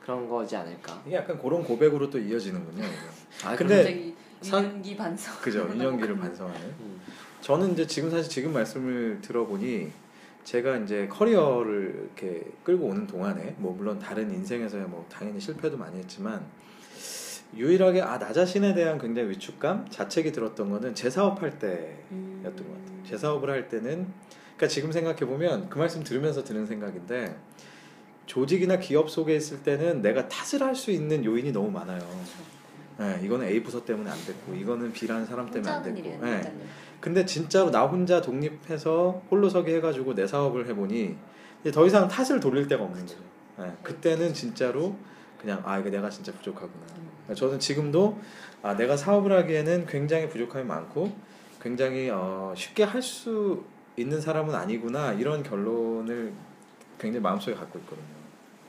[SPEAKER 2] 그런 거지 않을까.
[SPEAKER 1] 이게 약간 그런 고백으로 또 이어지는군요.
[SPEAKER 2] 아,
[SPEAKER 1] 근데-
[SPEAKER 4] 유년기 반성.
[SPEAKER 1] 그죠 인연기를 반성하는.
[SPEAKER 2] 음.
[SPEAKER 1] 저는 이제 지금 사실 지금 말씀을 들어보니 제가 이제 커리어를 이렇게 끌고 오는 동안에 뭐 물론 다른 인생에서야 뭐 당연히 실패도 많이 했지만 유일하게 아 나 자신에 대한 굉장히 위축감 자책이 들었던 거는 제 사업할 때였던 것 같아요. 제 사업을 할 때는 그러니까 지금 생각해 보면 그 말씀 들으면서 드는 생각인데 조직이나 기업 속에 있을 때는 내가 탓을 할 수 있는 요인이 너무 많아요. 네, 이거는 A 부서 때문에 안 됐고 이거는 B라는 사람 때문에 안 됐고. 네. 근데 진짜로 나 혼자 독립해서 홀로서기 해가지고 내 사업을 해보니 이제 더 이상 탓을 돌릴 데가 없는 거죠. 네, 그때는 진짜로 그냥 아 이거 내가 진짜 부족하구나. 그러니까 저는 지금도 아 내가 사업을 하기에는 굉장히 부족함이 많고 굉장히 어, 쉽게 할 수 있는 사람은 아니구나 이런 결론을 굉장히 마음속에 갖고 있거든요.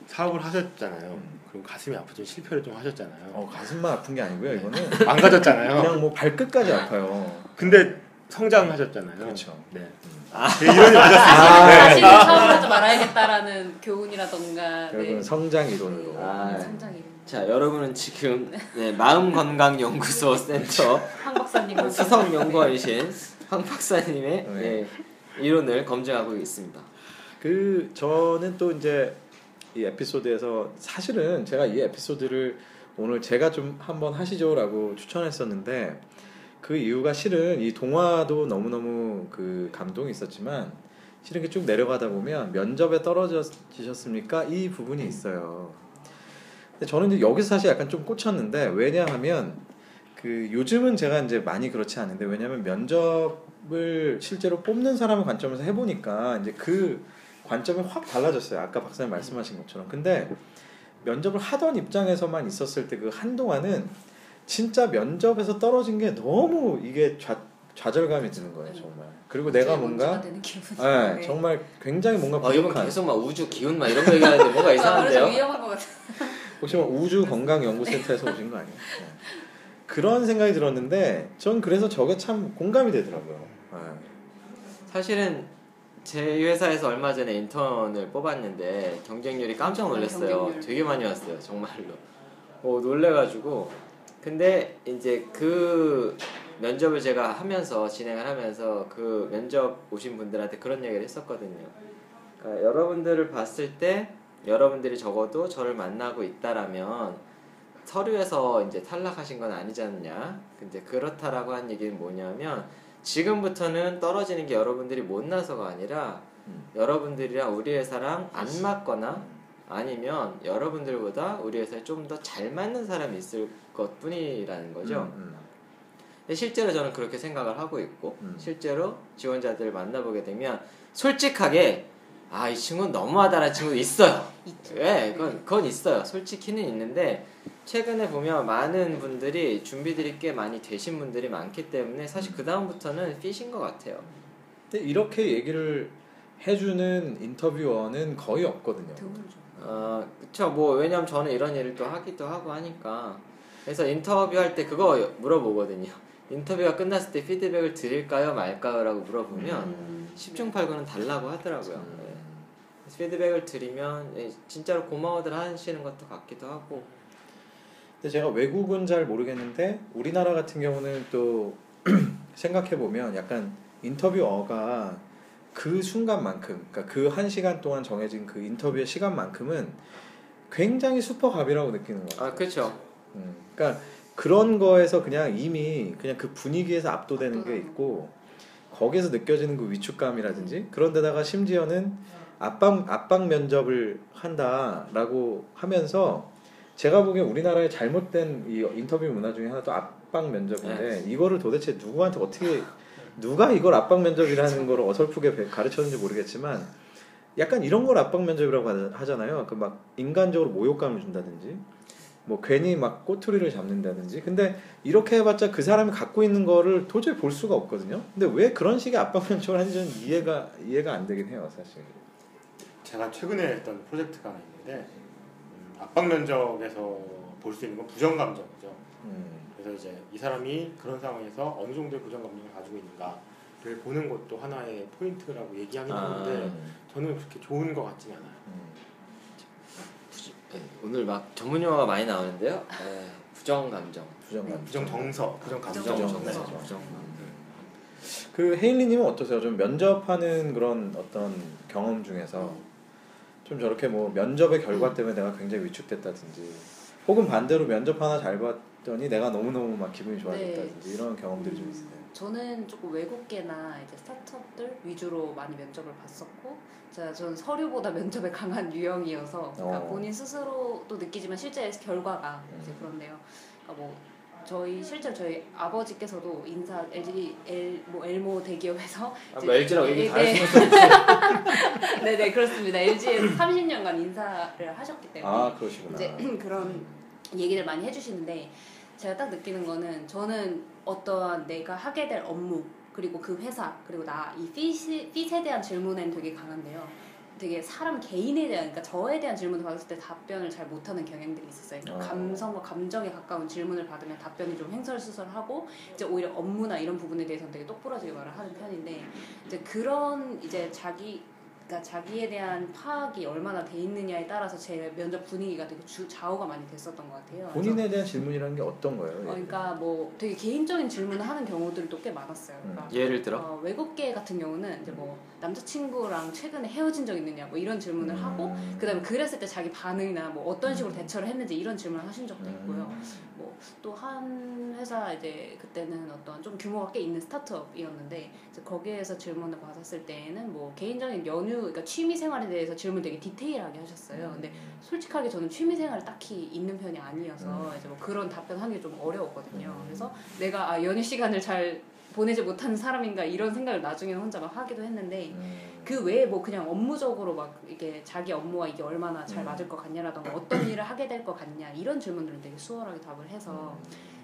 [SPEAKER 3] 사업을 하셨잖아요.
[SPEAKER 1] 음.
[SPEAKER 3] 그리고 가슴이 아프죠. 실패를 좀 하셨잖아요.
[SPEAKER 1] 어, 가슴만 아픈 게 아니고요. 이거는
[SPEAKER 3] 망가졌잖아요.
[SPEAKER 1] 그냥 뭐 발끝까지 아파요.
[SPEAKER 3] 근데 성장하셨잖아요.
[SPEAKER 1] 그렇죠.
[SPEAKER 3] 네.
[SPEAKER 2] 아.
[SPEAKER 3] 네, 이론이 맞았습니다.
[SPEAKER 1] 아,
[SPEAKER 3] 네.
[SPEAKER 4] 다시는 사업을 하지 말아야겠다라는 교훈이라던가
[SPEAKER 1] 결국은
[SPEAKER 4] 네.
[SPEAKER 1] 성장 이론으로.
[SPEAKER 2] 아,
[SPEAKER 1] 네.
[SPEAKER 4] 성장 이
[SPEAKER 2] 자 여러분은 지금 네, 마음건강연구소 센터
[SPEAKER 4] 황 박사님
[SPEAKER 2] 수석 연구원이신 황 박사님의
[SPEAKER 1] 네.
[SPEAKER 2] 네, 이론을 검증하고 있습니다.
[SPEAKER 1] 그 저는 또 이제 이 에피소드에서 사실은 제가 이 에피소드를 오늘 제가 좀 한번 하시죠라고 추천했었는데 그 이유가 실은 이 동화도 너무너무 그 감동이 있었지만 실은 쭉 내려가다 보면 면접에 떨어지셨습니까? 이 부분이 있어요. 근데 저는 이제 여기서 사실 약간 좀 꽂혔는데 왜냐하면 그 요즘은 제가 이제 많이 그렇지 않은데 왜냐하면 면접을 실제로 뽑는 사람의 관점에서 해보니까 이제 그 관점이 확 달라졌어요. 아까 박사님 말씀하신 것처럼. 근데 면접을 하던 입장에서만 있었을 때 그 한동안은 진짜 면접에서 떨어진 게 너무 이게 좌, 좌절감이 드는 거예요, 정말. 그리고 내가 뭔가
[SPEAKER 4] 기분.
[SPEAKER 1] 네, 정말 굉장히 뭔가
[SPEAKER 2] 어, 이분
[SPEAKER 1] 부족한
[SPEAKER 2] 계속 막 우주 기운 막 이런 거 얘기하는데 뭐가
[SPEAKER 4] 아,
[SPEAKER 2] 이상한데요?
[SPEAKER 4] 위험한 것 같아.
[SPEAKER 1] 혹시 뭐 우주 건강 연구센터에서 오신 거 아니에요? 네. 그런 생각이 들었는데 전 그래서 저게 참 공감이 되더라고요. 네.
[SPEAKER 2] 사실은 제 회사에서 얼마 전에 인턴을 뽑았는데 경쟁률이 깜짝 놀랐어요.
[SPEAKER 4] 경쟁률.
[SPEAKER 2] 되게 많이 왔어요, 정말로. 어, 놀래가지고. 근데 이제 그 면접을 제가 하면서 진행을 하면서 그 면접 오신 분들한테 그런 얘기를 했었거든요. 그러니까 여러분들을 봤을 때 여러분들이 적어도 저를 만나고 있다라면 서류에서 이제 탈락하신 건 아니지 않냐. 근데 그렇다라고 한 얘기는 뭐냐면 지금부터는 떨어지는 게 여러분들이 못나서가 아니라
[SPEAKER 1] 음.
[SPEAKER 2] 여러분들이랑 우리 회사랑 안 맞거나 아니면 여러분들보다 우리 회사에 좀 더 잘 맞는 사람이 있을 것 뿐이라는 거죠.
[SPEAKER 1] 음,
[SPEAKER 2] 근데 실제로 저는 그렇게 생각을 하고 있고
[SPEAKER 1] 음.
[SPEAKER 2] 실제로 지원자들을 만나보게 되면 솔직하게 아 이 친구는 너무하다라는 친구도 있어요.
[SPEAKER 4] 있죠.
[SPEAKER 2] 예, 그건 그건 있어요. 솔직히는 있는데 최근에 보면 많은 분들이 준비들이 꽤 많이 되신 분들이 많기 때문에 사실 그 다음부터는 핏인 것 같아요.
[SPEAKER 1] 근데 이렇게 얘기를 해주는 인터뷰어는 거의 없거든요.
[SPEAKER 2] 어, 그쵸. 뭐, 왜냐면 저는 이런 일을 또 하기도 하고 하니까. 그래서 인터뷰할 때 그거 물어보거든요. 인터뷰가 끝났을 때 피드백을 드릴까요, 말까요? 라고 물어보면
[SPEAKER 4] 음.
[SPEAKER 2] 10중 8구는 달라고 하더라고요.
[SPEAKER 1] 음.
[SPEAKER 2] 네. 그래서 피드백을 드리면 예, 진짜로 고마워들 하시는 것도 같기도 하고.
[SPEAKER 1] 근데 제가 외국은 잘 모르겠는데 우리나라 같은 경우는 또 생각해 보면 약간 인터뷰어가 그 순간만큼, 그러니까 그 한 시간 동안 정해진 그 인터뷰의 시간만큼은 굉장히 슈퍼갑이라고 느끼는 것 같아요.
[SPEAKER 2] 아, 그쵸.
[SPEAKER 1] 음, 그러니까 그런 거에서 그냥 이미 그냥 그 분위기에서 압도되는 게 있고 거기에서 느껴지는 그 위축감이라든지 그런 데다가 심지어는 압박 압박 면접을 한다라고 하면서 제가 보기엔 우리나라의 잘못된 이 인터뷰 문화 중에 하나도 압박 면접인데 이거를 도대체 누구한테 어떻게 누가 이걸 압박 면접이라는 걸 어설프게 배- 가르쳤는지 모르겠지만 약간 이런 걸 압박 면접이라고 하- 하잖아요. 그 막 인간적으로 모욕감을 준다든지 뭐 괜히 막 꼬투리를 잡는다든지 근데 이렇게 해봤자 그 사람이 갖고 있는 거를 도저히 볼 수가 없거든요. 근데 왜 그런 식의 압박 면접을 하는지 저는 이해가 이해가 안 되긴 해요, 사실.
[SPEAKER 3] 제가 최근에 했던 프로젝트가 하나 있는데 음, 압박 면접에서 볼 수 있는 건 부정 감정이죠.
[SPEAKER 1] 음.
[SPEAKER 3] 그래서 이제 이 사람이 그런 상황에서 어느 정도의 부정 감정을 가지고 있는가를 보는 것도 하나의 포인트라고 얘기하긴
[SPEAKER 2] 아.
[SPEAKER 3] 하는데 저는 그렇게 좋은 것 같진 않아요.
[SPEAKER 1] 음.
[SPEAKER 2] 네, 오늘 막 전문 용어가 많이 나오는데요. 네, 부정 감정.
[SPEAKER 1] 부정감.
[SPEAKER 3] 부정 정서, 부정 감정.
[SPEAKER 4] 부정
[SPEAKER 2] 부정
[SPEAKER 4] 정서.
[SPEAKER 2] 감정. 부정 감정.
[SPEAKER 1] 그 헤일리님은 어떠세요? 좀 면접하는 그런 어떤 경험 중에서 좀 저렇게 뭐 면접의 결과 때문에 내가 굉장히 위축됐다든지 혹은 반대로 면접 하나 잘 봤더니 내가 너무너무 막 기분이 좋아졌다든지 이런 경험들이 좀 있어요.
[SPEAKER 4] 저는 조금 외국계나 이제 스타트업들 위주로 많이 면접을 봤었고, 제가 저는 서류보다 면접에 강한 유형이어서 그러니까
[SPEAKER 1] 어.
[SPEAKER 4] 본인 스스로도 느끼지만 실제 결과가 이제
[SPEAKER 1] 음.
[SPEAKER 4] 그런데요. 그러니까 뭐 저희 실제 저희 아버지께서도 인사 LG L 뭐 엘모 대기업에서
[SPEAKER 2] 아, 뭐 LG라고 얘기 다
[SPEAKER 4] 네. 네네 그렇습니다. LG에서 30년간 인사를 하셨기 때문에
[SPEAKER 1] 아 그러시구나.
[SPEAKER 4] 이제 그런 얘기를 많이 해주시는데 제가 딱 느끼는 거는 저는 어떠한 내가 하게 될 업무 그리고 그 회사 그리고 나 이 핏에 대한 질문에는 되게 강한데요. 되게 사람 개인에 대한 그러니까 저에 대한 질문을 받았을 때 답변을 잘 못하는 경향들이 있었어요. 그러니까
[SPEAKER 1] 어.
[SPEAKER 4] 감성과 감정에 가까운 질문을 받으면 답변이 좀 횡설수설하고 이제 오히려 업무나 이런 부분에 대해서는 되게 똑부러지게 말을 하는 편인데 이제 그런 이제 자기 그러니까 자기에 대한 파악이 얼마나 돼 있느냐에 따라서 제 면접 분위기가 되게 주, 좌우가 많이 됐었던 것 같아요.
[SPEAKER 1] 본인에 대한 질문이라는 게 어떤 거예요?
[SPEAKER 4] 어, 그러니까 뭐 되게 개인적인 질문을 하는 경우들도 꽤 많았어요. 그러니까
[SPEAKER 2] 예를 들어
[SPEAKER 4] 어, 외국계 같은 경우는 이제 뭐 남자친구랑 최근에 헤어진 적 있느냐 뭐 이런 질문을
[SPEAKER 1] 음.
[SPEAKER 4] 하고 그다음에 그랬을 때 자기 반응이나 뭐 어떤 식으로 대처를 했는지 이런 질문을 하신 적도
[SPEAKER 1] 음.
[SPEAKER 4] 있고요. 뭐 또 한 회사 이제 그때는 어떤 좀 규모가 꽤 있는 스타트업이었는데 이제 거기에서 질문을 받았을 때에는 뭐 개인적인 연휴 그러니까 취미 생활에 대해서 질문 되게 디테일하게 하셨어요. 근데 솔직하게 저는 취미 생활 딱히 있는 편이 아니어서
[SPEAKER 1] 음.
[SPEAKER 4] 이제 뭐 그런 답변하기 좀 어려웠거든요.
[SPEAKER 1] 음.
[SPEAKER 4] 그래서 내가 아, 연휴 시간을 잘 보내지 못하는 사람인가 이런 생각을 나중에 혼자 막 하기도 했는데
[SPEAKER 1] 음.
[SPEAKER 4] 그 외에 뭐 그냥 업무적으로 막 이게 자기 업무와 이게 얼마나 잘
[SPEAKER 1] 음.
[SPEAKER 4] 맞을 것 같냐라던가 어떤 일을 하게 될 것 같냐 이런 질문들은 되게 수월하게 답을 해서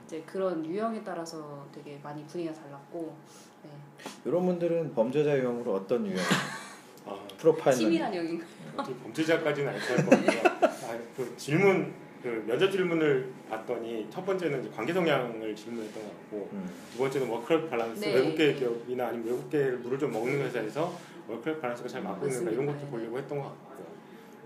[SPEAKER 4] 이제 그런 유형에 따라서 되게 많이 분위기가 달랐고 네.
[SPEAKER 1] 이런 분들은 범죄자 유형으로 어떤 유형
[SPEAKER 3] 아,
[SPEAKER 1] 프로파일은
[SPEAKER 4] 치밀한 영인가
[SPEAKER 3] 어떻게 범죄자까지는 아닐 것 같고요. 아, 그 질문 그 면접 질문을 봤더니 첫 번째는 이제 관계 성향을 질문했던 것 같고
[SPEAKER 1] 음.
[SPEAKER 3] 두 번째는 work-life balance
[SPEAKER 4] 네.
[SPEAKER 3] 외국계 기업이나 아니면 외국계 물을 좀 먹는 회사에서 work-life balance가 잘 맞고 있는가 이런 것도. 보려고 했던 것 같고요.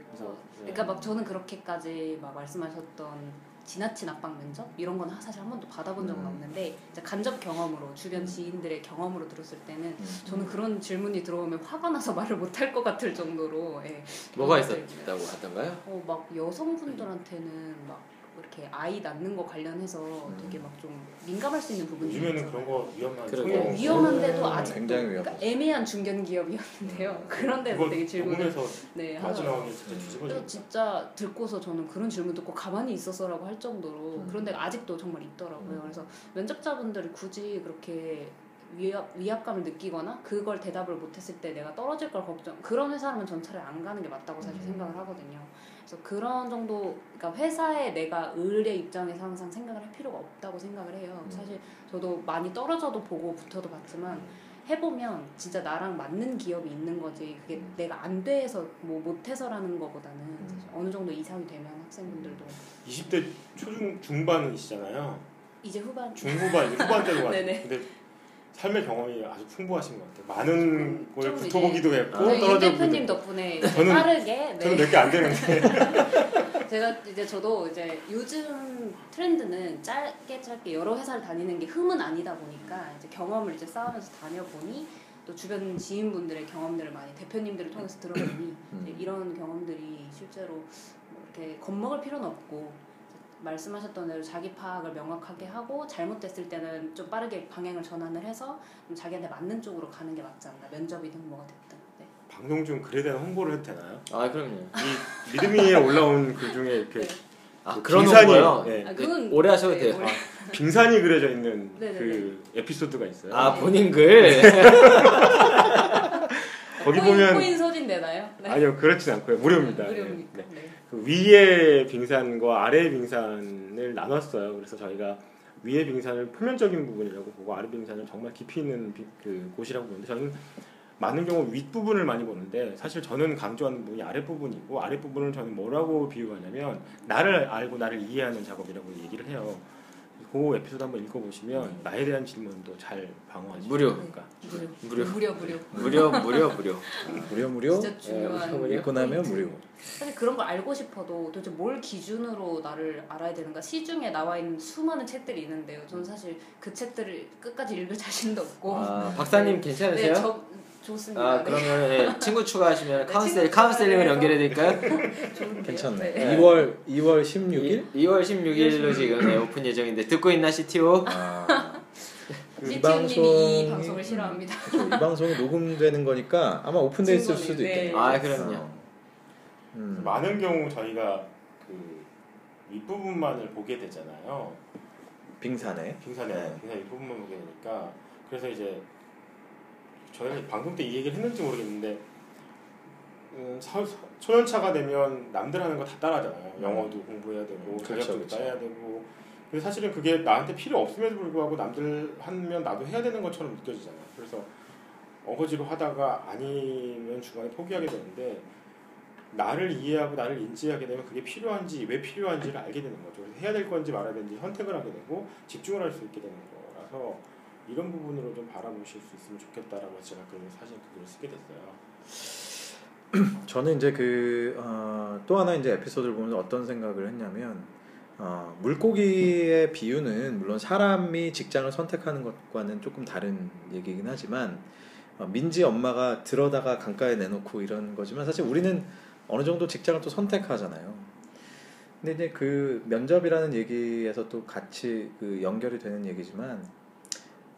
[SPEAKER 3] 그래서
[SPEAKER 4] 그러니까 막 저는 그렇게까지 막 말씀하셨던 지나친 압박 면접 이런 건 사실 한 번도 받아본 적은
[SPEAKER 1] 음.
[SPEAKER 4] 없는데 이제 간접 경험으로 주변 지인들의 경험으로 들었을 때는
[SPEAKER 1] 음.
[SPEAKER 4] 저는 그런 질문이 들어오면 화가 나서 말을 못할 것 같을 정도로 예,
[SPEAKER 2] 뭐가
[SPEAKER 4] 경험들.
[SPEAKER 2] 있었다고 하던가요?
[SPEAKER 4] 어, 막 여성분들한테는 막 이렇게 아이 낳는 거 관련해서
[SPEAKER 1] 음.
[SPEAKER 4] 되게 막 좀 민감할 수 있는 부분이
[SPEAKER 3] 요즘에는 그런 거 위험한. 성형
[SPEAKER 4] 네, 위험한데도
[SPEAKER 1] 음,
[SPEAKER 4] 아직도
[SPEAKER 1] 굉장히
[SPEAKER 4] 그러니까
[SPEAKER 1] 위험하죠.
[SPEAKER 4] 애매한 중견 기업이었는데요. 그런 데서 되게 질문을 네.
[SPEAKER 3] 나오면 진짜
[SPEAKER 1] 음.
[SPEAKER 3] 뒤집어져.
[SPEAKER 4] 진짜 듣고서 저는 그런 질문 듣고 가만히 있었어라고 할 정도로
[SPEAKER 1] 음.
[SPEAKER 4] 그런 데가 아직도 정말 있더라고요.
[SPEAKER 1] 음.
[SPEAKER 4] 그래서 면접자분들이 굳이 그렇게 위압, 위압감을 느끼거나 그걸 대답을 못했을 때 내가 떨어질 걸 걱정 그런 회사라면 전 차라리 안 가는 게 맞다고 사실
[SPEAKER 1] 음.
[SPEAKER 4] 생각을 하거든요. 그래서 그런 정도 그러니까 회사에 내가 을의 입장에서 항상 생각을 할 필요가 없다고 생각을 해요.
[SPEAKER 1] 음.
[SPEAKER 4] 사실 저도 많이 떨어져도 보고 붙어도 봤지만 해보면 진짜 나랑 맞는 기업이 있는 거지 그게
[SPEAKER 1] 음.
[SPEAKER 4] 내가 안 돼서 뭐 못해서라는 거보다는
[SPEAKER 1] 음.
[SPEAKER 4] 사실 어느 정도 이상이 되면 학생분들도
[SPEAKER 3] 20대 초중 중반이시잖아요.
[SPEAKER 4] 이제 후반
[SPEAKER 3] 중후반 이제 후반대로 가죠. 근데 삶의 경험이 아주 풍부하신 것 같아요. 많은 좀걸 붙어보기도 했고
[SPEAKER 2] 아,
[SPEAKER 3] 떨어져
[SPEAKER 4] 대표님 덕분에
[SPEAKER 3] 저는-
[SPEAKER 4] 빠르게
[SPEAKER 3] 저는
[SPEAKER 4] 네.
[SPEAKER 3] 몇개 안 되는데
[SPEAKER 4] 제가 이제 저도 이제 요즘 트렌드는 짧게 짧게 여러 회사를 다니는 게 흠은 아니다 보니까 이제 경험을 이제 쌓으면서 다녀보니 또 주변 지인분들의 경험들을 많이 대표님들을 통해서 들어보니
[SPEAKER 1] 음.
[SPEAKER 4] 이런 경험들이 실제로 뭐 이렇게 겁먹을 필요는 없고 말씀하셨던 대로 자기 파악을 명확하게 하고 잘못됐을 때는 좀 빠르게 방향을 전환을 해서 좀 자기한테 맞는 쪽으로 가는 게 맞지 않나 면접이든 뭐가 됐든 네.
[SPEAKER 3] 방송 중 글에 대한 홍보를 해도 되나요?
[SPEAKER 2] 아 그럼요.
[SPEAKER 3] 이 리드미에 올라온 글 중에 이렇게
[SPEAKER 4] 네.
[SPEAKER 2] 아
[SPEAKER 3] 그
[SPEAKER 2] 그런
[SPEAKER 3] 빙산이-
[SPEAKER 2] 거요.
[SPEAKER 3] 네.
[SPEAKER 4] 아, 그건
[SPEAKER 2] 오래 하셔도
[SPEAKER 4] 네,
[SPEAKER 2] 돼요.
[SPEAKER 4] 오래.
[SPEAKER 3] 빙산이 그려져 있는
[SPEAKER 4] 네네네.
[SPEAKER 3] 그 에피소드가 있어요.
[SPEAKER 2] 아 본인 글.
[SPEAKER 3] 거기 보면
[SPEAKER 4] 코인 소진 되나요? 네.
[SPEAKER 3] 아니요 그렇진 않고요 무료입니다.
[SPEAKER 4] 무료입니까?
[SPEAKER 3] 네.
[SPEAKER 4] 네.
[SPEAKER 3] 그 위의 빙산과 아래의 빙산을 나눴어요. 그래서 저희가 위의 빙산을 표면적인 부분이라고 보고 아래 빙산을 정말 깊이 있는 비- 그 곳이라고 보는데 저는 많은 경우 윗 부분을 많이 보는데 사실 저는 강조하는 부분이 아랫 부분이고 아랫 부분을 저는 뭐라고 비유하냐면 나를 알고 나를 이해하는 작업이라고 얘기를 해요. 그 에피소드 한번 읽어보시면 나에 대한 질문도 잘 방어하시죠.
[SPEAKER 2] 무료.
[SPEAKER 3] 그러니까
[SPEAKER 4] 무료.
[SPEAKER 2] 무료.
[SPEAKER 4] 무료 무료.
[SPEAKER 2] 무료 무료 무료.
[SPEAKER 1] 무료 무료
[SPEAKER 4] 진짜 중요한
[SPEAKER 2] 예,
[SPEAKER 1] 읽고 나면. 무료.
[SPEAKER 4] 사실 그런 걸 알고 싶어도 도대체 뭘 기준으로 나를 알아야 되는가 시중에 나와 있는 수많은 책들이 있는데요. 저는 사실 그 책들을 끝까지 읽을 자신도 없고.
[SPEAKER 2] 아 박사님
[SPEAKER 4] 네,
[SPEAKER 2] 괜찮으세요?
[SPEAKER 4] 저 좋습니다.
[SPEAKER 2] 아
[SPEAKER 4] 네.
[SPEAKER 2] 그러면 예, 친구 추가하시면
[SPEAKER 4] 네,
[SPEAKER 2] counsel
[SPEAKER 4] 친구
[SPEAKER 2] counseling을. 연결해 드릴까요?
[SPEAKER 1] 괜찮네.
[SPEAKER 4] 네.
[SPEAKER 1] 2월 2월 16일.
[SPEAKER 2] 2 월 16일로 지금 네, 오픈 예정인데 듣고 있나 CTO?
[SPEAKER 1] 아, 이
[SPEAKER 4] CTO님이 이
[SPEAKER 1] 방송이-
[SPEAKER 4] 방송을 싫어합니다.
[SPEAKER 1] 그렇죠. 이 방송이 녹음되는 거니까 아마 오픈돼 있을. 수도
[SPEAKER 4] 네.
[SPEAKER 1] 있겠네요.
[SPEAKER 2] 아 그럼요.
[SPEAKER 1] 어. 음.
[SPEAKER 3] 많은 경우 저희가 그 윗부분만을 보게 되잖아요.
[SPEAKER 1] 빙산에.
[SPEAKER 3] 빙산에
[SPEAKER 1] 네.
[SPEAKER 3] 빙산 윗부분만 보게 되니까 그래서 이제 저희가 방송 때 이 얘기를 했는지 모르겠는데 음, 서- 서- 초년차가 되면 남들 하는 거 다 따라하잖아요. 영어도 공부해야 되고
[SPEAKER 1] 그렇죠,
[SPEAKER 3] 자격증도
[SPEAKER 1] 그렇죠.
[SPEAKER 3] 따야 되고 근데 사실은 그게 나한테 필요 없음에도 불구하고 남들 하면 나도 해야 되는 것처럼 느껴지잖아요. 그래서 어거지로 하다가 아니면 중간에 포기하게 되는데 나를 이해하고 나를 인지하게 되면 그게 필요한지 왜 필요한지를 알게 되는 거죠. 해야 될 건지 말아야 되는지 선택을 하게 되고 집중을 할 수 있게 되는 거라서 이런 부분으로 좀 바라보실 수 있으면 좋겠다라고 제가 그 사실 그 글을 쓰게 됐어요.
[SPEAKER 1] 저는 이제 그, 어, 또 하나 이제 에피소드를 보면서 어떤 생각을 했냐면, 어, 물고기의 비유는 물론 사람이 직장을 선택하는 것과는 조금 다른 얘기긴 하지만, 어, 민지 엄마가 들어다가 강가에 내놓고 이런 거지만 사실 우리는 어느 정도 직장을 또 선택하잖아요. 근데 이제 그 면접이라는 얘기에서 또 같이 그 연결이 되는 얘기지만, 어,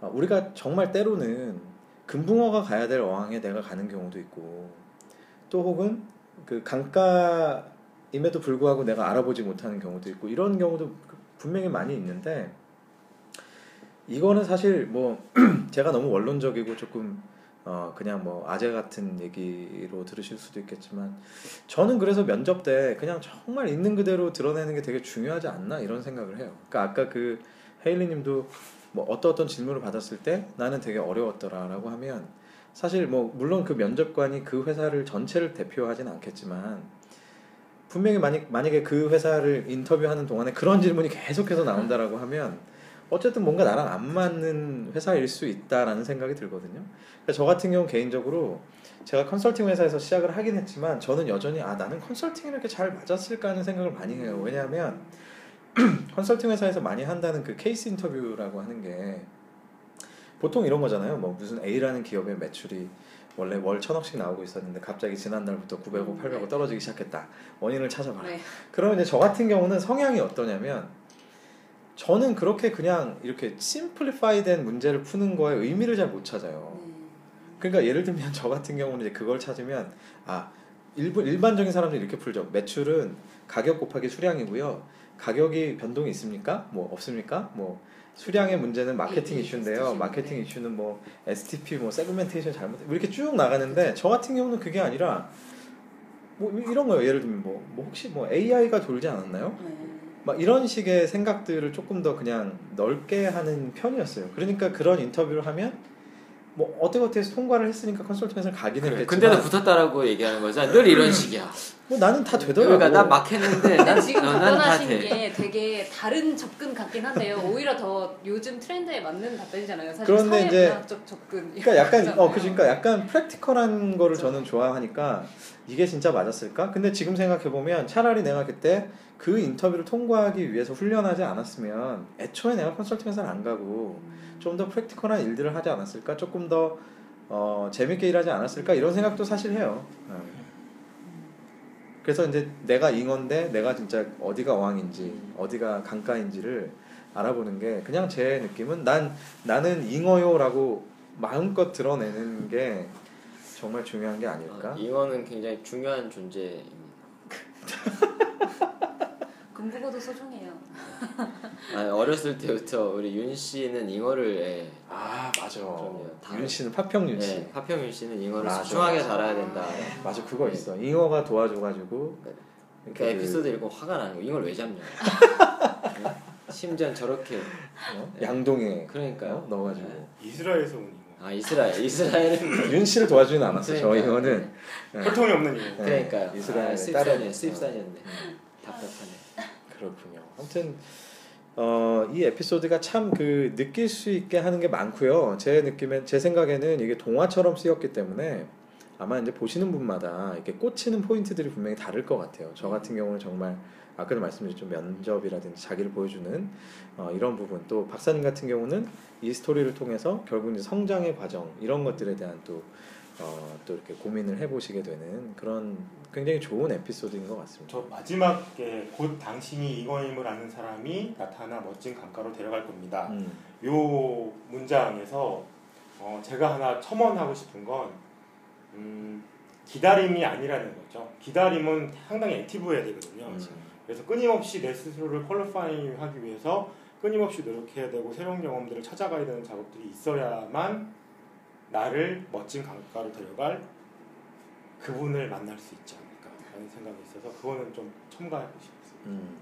[SPEAKER 1] 우리가 정말 때로는 금붕어가 가야 될 어항에 내가 가는 경우도 있고, 또 혹은 그 강가임에도 불구하고 내가 알아보지 못하는 경우도 있고 이런 경우도 분명히 많이 있는데 이거는 사실 뭐 제가 너무 원론적이고 조금 어 그냥 뭐 아재 같은 얘기로 들으실 수도 있겠지만 저는 그래서 면접 때 그냥 정말 있는 그대로 드러내는 게 되게 중요하지 않나 이런 생각을 해요. 그러니까 아까 그 헤일리님도 뭐 어떤 어떤 질문을 받았을 때 나는 되게 어려웠더라라고 하면 사실 뭐 물론 그 면접관이 그 회사를 전체를 대표하진 않겠지만 분명히 만약 만약에 그 회사를 인터뷰하는 동안에 그런 질문이 계속해서 나온다라고 하면 어쨌든 뭔가 나랑 안 맞는 회사일 수 있다라는 생각이 들거든요. 그러니까 저 같은 경우 개인적으로 제가 컨설팅 회사에서 시작을 하긴 했지만 저는 여전히 아 나는 컨설팅이 이렇게 잘 맞았을까 하는 생각을 많이 해요. 왜냐하면 컨설팅 회사에서 많이 한다는 그 케이스 인터뷰라고 하는 게 보통 이런 거잖아요. 뭐 무슨 A라는 기업의 매출이 원래 월 천억씩 나오고 있었는데 갑자기 지난달부터 900억, 800억 떨어지기 시작했다. 원인을 찾아봐라.
[SPEAKER 4] 네.
[SPEAKER 1] 그러면 이제 저 같은 경우는 성향이 어떠냐면 저는 그렇게 그냥 이렇게 심플리파이 된 문제를 푸는 거에 의미를 잘 못 찾아요.
[SPEAKER 4] 네.
[SPEAKER 1] 그러니까 예를 들면 저 같은 경우는 이제 그걸 찾으면 아 일부 일반적인 사람들이 이렇게 풀죠. 매출은 가격 곱하기 수량이고요. 가격이 변동이 있습니까? 뭐 없습니까? 뭐 수량의 문제는 마케팅
[SPEAKER 4] 이-
[SPEAKER 1] 이슈인데요.
[SPEAKER 4] 이슈인데.
[SPEAKER 1] 마케팅 이슈는 뭐 STP 뭐 세그멘테이션 잘못 뭐 이렇게 쭉 나가는데 저 같은 경우는 그게 아니라 뭐 이런 거예요. 예를 들면 뭐, 뭐 혹시 뭐 AI가 돌지 않았나요?
[SPEAKER 4] 네.
[SPEAKER 1] 막 이런 식의 생각들을 조금 더 그냥 넓게 하는 편이었어요. 그러니까 그런 인터뷰를 하면 뭐 어떻게 어떻게 해서 통과를 했으니까 컨설팅에서 가긴 했겠지만
[SPEAKER 2] 근데도 붙었다라고 얘기하는 거죠. 늘 이런 식이야.
[SPEAKER 1] 뭐 나는 다 되더라고.
[SPEAKER 2] 그러니까 난막 했는데 난,
[SPEAKER 4] 지금
[SPEAKER 2] 어,
[SPEAKER 4] 답변하신
[SPEAKER 2] 돼.
[SPEAKER 4] 게 되게 다른 접근 같긴 한데요. 오히려 더 요즘 트렌드에 맞는 답변이잖아요. 사실
[SPEAKER 1] 그런데 이제-
[SPEAKER 4] 접근.
[SPEAKER 1] 그러니까 약간 어. 그러니까 약간 프랙티컬한 거를
[SPEAKER 4] 그렇죠.
[SPEAKER 1] 저는 좋아하니까 이게 진짜 맞았을까? 근데 지금 생각해 보면 차라리 내가 그때 그 인터뷰를 통과하기 위해서 훈련하지 않았으면 애초에 내가 컨설팅 회사를 안 가고
[SPEAKER 4] 음.
[SPEAKER 1] 좀더 프랙티컬한 일들을 하지 않았을까? 조금 더 어, 재밌게 일하지 않았을까? 이런 생각도 사실 해요. 어. 그래서 이제 내가 잉어인데 내가 진짜 어디가 어항인지 어디가 강가인지를 알아보는 게 그냥 제 느낌은 난 나는 잉어요라고 마음껏 드러내는 게 정말 중요한 게 아닐까?
[SPEAKER 2] 어, 잉어는 굉장히 중요한 존재입니다.
[SPEAKER 4] 그 금붕어도 소중해요.
[SPEAKER 2] 아, 어렸을 때부터 우리 윤 씨는 잉어를 예,
[SPEAKER 1] 아 맞아.
[SPEAKER 2] 그럼요. 다-
[SPEAKER 1] 윤 씨는 파평 윤 씨.
[SPEAKER 2] 예, 파평 윤 씨는 잉어를
[SPEAKER 1] 맞아.
[SPEAKER 2] 소중하게 자라야 된다.
[SPEAKER 1] 맞아 그거 있어. 잉어가 도와줘가지고.
[SPEAKER 2] 그
[SPEAKER 1] 이렇게
[SPEAKER 2] 에피소드 읽고 화가 나는 거 잉어를 왜 잡냐. 예? 심지어 저렇게
[SPEAKER 1] 어? 양동에
[SPEAKER 2] 그러니까요.
[SPEAKER 1] 어? 넣어가지고.
[SPEAKER 2] 네.
[SPEAKER 3] 이스라엘에서 온.
[SPEAKER 2] 아 이스라엘 이스라엘은
[SPEAKER 1] 윤 씨를 도와주진 않았어. 저
[SPEAKER 2] 그러니까요.
[SPEAKER 1] 잉어는. 네.
[SPEAKER 3] 혈통이 없는 이거.
[SPEAKER 1] 네.
[SPEAKER 2] 그러니까요.
[SPEAKER 1] 이스라엘의
[SPEAKER 2] 아,
[SPEAKER 1] 딸은-
[SPEAKER 2] 수입산이 수입산이었네. 답답하네.
[SPEAKER 1] 그렇군요. 아무튼 어, 이 에피소드가 참 그 느낄 수 있게 하는 게 많고요. 제 느낌엔 제 생각에는 이게 동화처럼 쓰였기 때문에 아마 이제 보시는 분마다 이렇게 꽂히는 포인트들이 분명히 다를 것 같아요. 저 같은 경우는 정말 아까도 말씀드렸죠 면접이라든지 자기를 보여주는 어, 이런 부분 또 박사님 같은 경우는 이 스토리를 통해서 결국 이제 성장의 과정 이런 것들에 대한 또 어, 또 이렇게 고민을 해보시게 되는 그런 굉장히 좋은 에피소드인 것 같습니다.
[SPEAKER 3] 저 마지막에 곧 당신이 이거임을 아는 사람이 나타나 멋진 강가로 데려갈 겁니다.
[SPEAKER 1] 음,
[SPEAKER 3] 요 문장에서 어, 제가 하나 첨언하고 싶은 건 음, 기다림이 아니라는 거죠. 기다림은 상당히 액티브해야 되거든요.
[SPEAKER 1] 음.
[SPEAKER 3] 그래서 끊임없이 내 스스로를 퀄리파잉 하기 위해서 끊임없이 노력해야 되고 새로운 경험들을 찾아가야 되는 작업들이 있어야만 나를 멋진 강가로 데려갈 그분을 만날 수 있지 않을까라는 생각이 있어서 그거는 좀 첨가하고 싶습니다.
[SPEAKER 1] 음,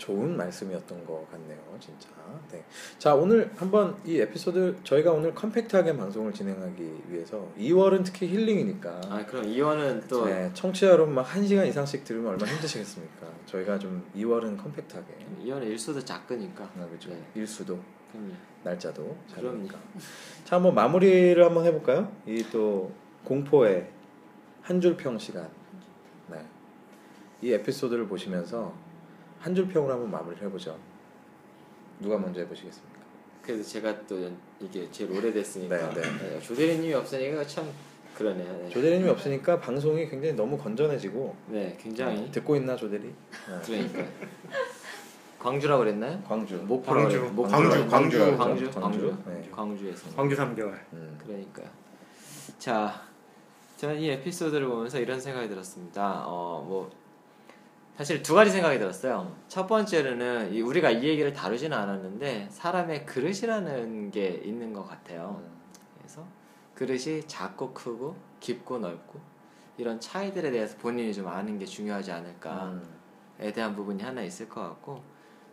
[SPEAKER 1] 좋은 말씀이었던 것 같네요, 진짜. 네. 자, 오늘 한번 이 에피소드 저희가 오늘 컴팩트하게 방송을 진행하기 위해서 2월은 특히 힐링이니까.
[SPEAKER 2] 아 그럼 이원은 또
[SPEAKER 1] 네, 청취자 여러분 막 1시간 이상씩 들으면 얼마나 힘드시겠습니까? 저희가 좀 2월은 컴팩트하게.
[SPEAKER 2] 이원은 일수도 작으니까.
[SPEAKER 1] 아, 그렇죠.
[SPEAKER 2] 네.
[SPEAKER 1] 일수도,
[SPEAKER 2] 그럼요.
[SPEAKER 1] 날짜도. 잘하니까. 자, 한번 마무리를 한번 해 볼까요? 이 또 공포의 한 줄 평 시간. 네. 이 에피소드를 보시면서 한 줄 평으로 한번 마무리를 해보죠. 누가 먼저 해보시겠습니까?
[SPEAKER 2] 그래서 제가 또 이게 제일 오래됐으니까
[SPEAKER 1] 네,
[SPEAKER 2] 네, 조대리님이 없으니까 참 그러네요. 네,
[SPEAKER 1] 조대리님이 없으니까 방송이 굉장히 너무 건전해지고
[SPEAKER 2] 네 굉장히
[SPEAKER 1] 듣고 있나 조대리? 네.
[SPEAKER 2] 그러니까 광주라고 그랬나요?
[SPEAKER 1] 광주,
[SPEAKER 2] 목포라고
[SPEAKER 3] 광주,
[SPEAKER 2] 그랬-
[SPEAKER 3] 광주,
[SPEAKER 2] 광주,
[SPEAKER 3] 광주,
[SPEAKER 1] 광주,
[SPEAKER 2] 광주,
[SPEAKER 1] 광주.
[SPEAKER 2] 광주,
[SPEAKER 1] 네.
[SPEAKER 2] 광주에서.
[SPEAKER 3] 광주 3개월.
[SPEAKER 1] 음.
[SPEAKER 2] 그러니까요. 자, 저는 이 에피소드를 보면서 이런 생각이 들었습니다. 어, 뭐 사실 두 가지 생각이 들었어요. 첫 번째로는 이- 우리가 이 얘기를 다루지는 않았는데 사람의 그릇이라는 게 있는 것 같아요. 그래서 그릇이 작고 크고 깊고 넓고 이런 차이들에 대해서 본인이 좀 아는 게 중요하지 않을까에
[SPEAKER 1] 음.
[SPEAKER 2] 대한 부분이 하나 있을 것 같고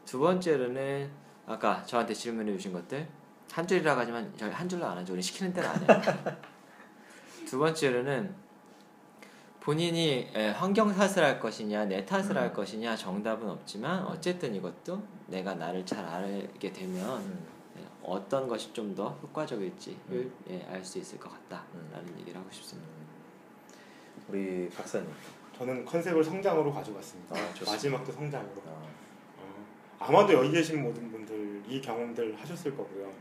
[SPEAKER 2] 두 번째로는 아까 저한테 질문해 주신 것들 한 줄이라고 하지만 저희 한 줄로 안 하죠. 우리 시키는 대로 안 해요. 두 번째로는 본인이 에, 환경 탓을 할 것이냐 내 탓을 할 것이냐 정답은 없지만 어쨌든 이것도 내가 나를 잘 알게 되면
[SPEAKER 1] 음.
[SPEAKER 2] 예, 어떤 것이 좀 더 효과적일지를
[SPEAKER 1] 음.
[SPEAKER 2] 예, 알수 있을 것 같다라는 얘기를 하고 싶습니다.
[SPEAKER 1] 우리 박사님.
[SPEAKER 3] 저는 컨셉을 성장으로 가져갔습니다.
[SPEAKER 1] 아.
[SPEAKER 3] 마지막도 성장으로.
[SPEAKER 1] 어,
[SPEAKER 3] 어, 아마도 여기 계신 모든 분들 이 경험들 하셨을 거고요.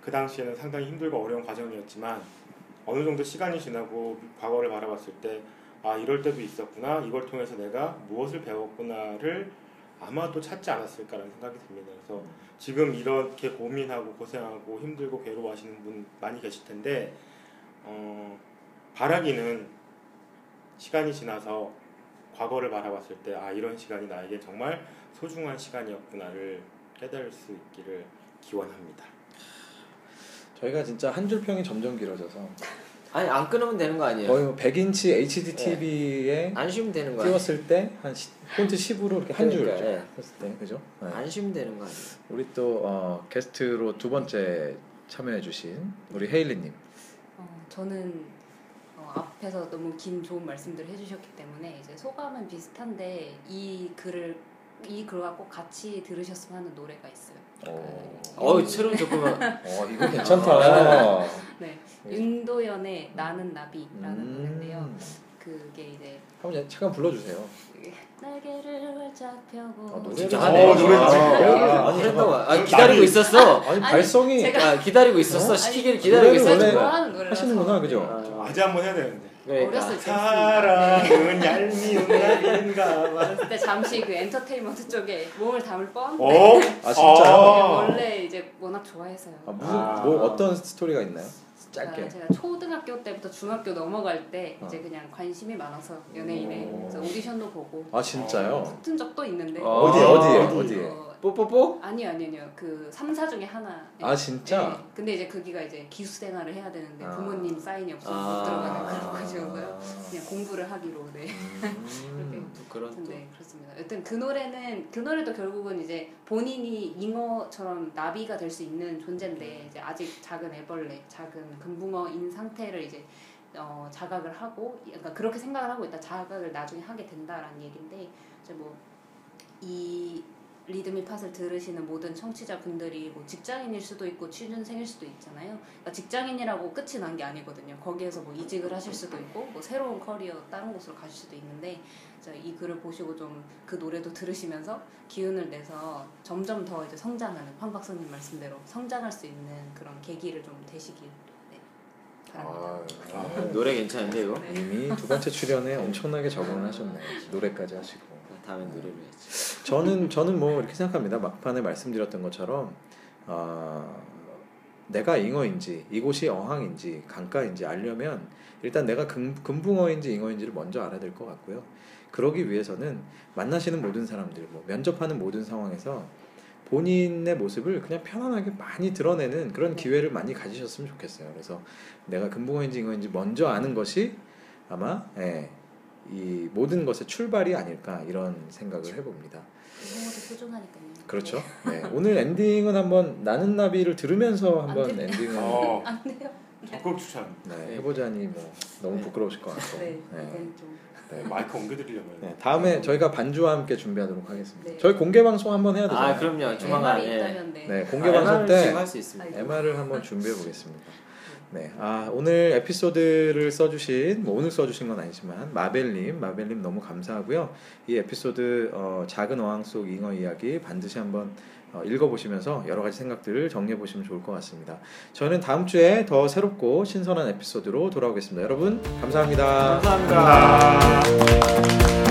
[SPEAKER 3] 그 당시에는 상당히 힘들고 어려운 과정이었지만 어느 정도 시간이 지나고 과거를 바라봤을 때 아 이럴 때도 있었구나 이걸 통해서 내가 무엇을 배웠구나를 아마도 찾지 않았을까라는 생각이 듭니다. 그래서 지금 이렇게 고민하고 고생하고 힘들고 괴로워하시는 분 많이 계실 텐데 어, 바라기는 시간이 지나서 과거를 바라봤을 때 아 이런 시간이 나에게 정말 소중한 시간이었구나를 깨달을 수 있기를 기원합니다.
[SPEAKER 1] 저희가 진짜 한 줄 평이 점점 길어져서
[SPEAKER 2] 아니 안 끊으면 되는 거 아니에요?
[SPEAKER 1] 거의 뭐 100인치 HD TV에
[SPEAKER 2] 안 쉬면 되는 거 아니에요?
[SPEAKER 1] 띄웠을 때한 폰트 10으로 이렇게 한 줄. 했을 때 그죠? 네.
[SPEAKER 2] 안 쉬면 되는 거 아니에요?
[SPEAKER 1] 우리 또 어, 게스트로 두 번째 참여해주신 우리 헤일리님.
[SPEAKER 4] 어, 저는 어, 앞에서 너무 긴 좋은 말씀들 해주셨기 때문에 이제 소감은 비슷한데 이 글을 이 글과 꼭 같이 들으셨으면 하는 노래가 있어요.
[SPEAKER 1] 어,
[SPEAKER 2] 어우 새로운 조금은
[SPEAKER 1] 어 이거 괜찮다.
[SPEAKER 4] 네, 윤도현의 나는 나비라는
[SPEAKER 1] 음.
[SPEAKER 4] 노래인데요. 그게 이제
[SPEAKER 1] 한번 잠깐 불러주세요.
[SPEAKER 4] 날개를 활짝 펴고
[SPEAKER 1] 아, 노래를
[SPEAKER 2] 진짜
[SPEAKER 1] 잘-
[SPEAKER 2] 하네.
[SPEAKER 3] 어, 노래
[SPEAKER 2] 아,
[SPEAKER 3] 진짜.
[SPEAKER 2] 아.
[SPEAKER 1] 잠깐만.
[SPEAKER 2] 아, 기다리고 있었어.
[SPEAKER 1] 아니 발성이
[SPEAKER 4] 제가-
[SPEAKER 2] 아, 기다리고 있었어.
[SPEAKER 1] 어?
[SPEAKER 2] 시키기를 기다리고 있었어.
[SPEAKER 1] 하시는구나, 그죠?
[SPEAKER 2] 아,
[SPEAKER 3] 아재 한번 해야 되는데.
[SPEAKER 2] 그러니까
[SPEAKER 4] 어렸을 때 했습니다.
[SPEAKER 3] 사랑은 얄미운 날인가 봐.
[SPEAKER 4] 그때 잠시 그 엔터테인먼트 쪽에 몸을 담을 뻔.
[SPEAKER 3] 어?
[SPEAKER 1] 아, 진짜요?
[SPEAKER 3] 아.
[SPEAKER 4] 원래 이제 워낙 좋아해서요.
[SPEAKER 1] 아, 무슨
[SPEAKER 3] 아.
[SPEAKER 1] 뭐 어떤 스토리가 있나요? 짧게.
[SPEAKER 4] 아, 제가 초등학교 때부터 중학교 넘어갈 때
[SPEAKER 1] 어.
[SPEAKER 4] 이제 그냥 관심이 많아서 연예인에
[SPEAKER 1] 오.
[SPEAKER 4] 그래서 오디션도 보고
[SPEAKER 1] 아 진짜요?
[SPEAKER 4] 붙은 적도 있는데
[SPEAKER 2] 어.
[SPEAKER 1] 어디 어디에
[SPEAKER 3] 어디?
[SPEAKER 1] 어디에?
[SPEAKER 4] 어,
[SPEAKER 2] 뽀뽀뽀?
[SPEAKER 4] 아니요 아니요 아니요 그 3사 중에 하나
[SPEAKER 1] 아 진짜?
[SPEAKER 4] 네. 근데 이제 거기가 이제 기수 생활을 해야 되는데
[SPEAKER 1] 아.
[SPEAKER 4] 부모님 사인이 없어서
[SPEAKER 2] 아.
[SPEAKER 4] 못 들어가는 그런 곳이어서요 그냥 공부를 하기로 네
[SPEAKER 1] 음.
[SPEAKER 2] 또 그런 또
[SPEAKER 4] 네 그렇습니다. 여튼 그 노래는 그 노래도 결국은 이제 본인이 잉어처럼 나비가 될 수 있는 존재인데 이제 아직 작은 애벌레, 작은 금붕어인 상태를 이제 어, 자각을 하고 그러니까 그렇게 생각을 하고 있다 자각을 나중에 하게 된다라는 얘긴데 이제 뭐이 리드미 팟을 들으시는 모든 청취자분들이 뭐 직장인일 수도 있고 취준생일 수도 있잖아요. 그러니까 직장인이라고 끝이 난 게 아니거든요. 거기에서 뭐 이직을 하실 수도 있고 뭐 새로운 커리어 다른 곳으로 가실 수도 있는데 자, 이 글을 보시고 좀 그 노래도 들으시면서 기운을 내서 점점 더 이제 성장하는 황 박사님 말씀대로 성장할 수 있는 그런 계기를 좀 되시길 네, 바랍니다.
[SPEAKER 1] 아,
[SPEAKER 3] 아,
[SPEAKER 2] 노래 괜찮은데 이거?
[SPEAKER 1] 이미 두 번째 출연에 엄청나게 적응을 하셨네. 노래까지 하시고.
[SPEAKER 2] 다음엔 노래로.
[SPEAKER 1] 저는 저는 뭐 이렇게 생각합니다. 막판에 말씀드렸던 것처럼 어, 내가 잉어인지 이곳이 어항인지 강가인지 알려면 일단 내가 금, 금붕어인지 잉어인지를 먼저 알아야 될 것 같고요. 그러기 위해서는 만나시는 모든 사람들, 뭐 면접하는 모든 상황에서 본인의 모습을 그냥 편안하게 많이 드러내는 그런 기회를 많이 가지셨으면 좋겠어요. 그래서 내가 금붕어인지 잉어인지 먼저 아는 것이 아마 예, 이 모든 것의 출발이 아닐까 이런 생각을 해봅니다.
[SPEAKER 4] 소중하니까요.
[SPEAKER 1] 그렇죠. 네. 오늘 엔딩은 한번 나는 나비를 들으면서 한번. 엔딩을
[SPEAKER 3] 어,
[SPEAKER 4] 안 돼요.
[SPEAKER 3] 적극 추천.
[SPEAKER 1] 네, 해보자니 뭐 너무
[SPEAKER 3] 네.
[SPEAKER 1] 부끄러우실 것 같고.
[SPEAKER 4] 네,
[SPEAKER 1] 네. 네.
[SPEAKER 3] 마이크 옮겨드리려면.
[SPEAKER 1] 네, 다음에 저희가 반주와 함께 준비하도록 하겠습니다.
[SPEAKER 4] 네.
[SPEAKER 1] 저희 공개 방송 한번 해야 되잖아요.
[SPEAKER 2] 아 그럼요. 조만간 예.
[SPEAKER 4] 네.
[SPEAKER 1] 네, 공개 방송 때. MR을 한번 준비해 보겠습니다. 네, 아 오늘 에피소드를 써주신 뭐 오늘 써주신 건 아니지만 마벨님, 마벨님 너무 감사하고요. 이 에피소드 어, 작은 어항 속 잉어 이야기 반드시 한번 어, 읽어보시면서 여러 가지 생각들을 정리해 보시면 좋을 것 같습니다. 저는 다음 주에 더 새롭고 신선한 에피소드로 돌아오겠습니다. 여러분 감사합니다.
[SPEAKER 2] 감사합니다.
[SPEAKER 3] 감사합니다.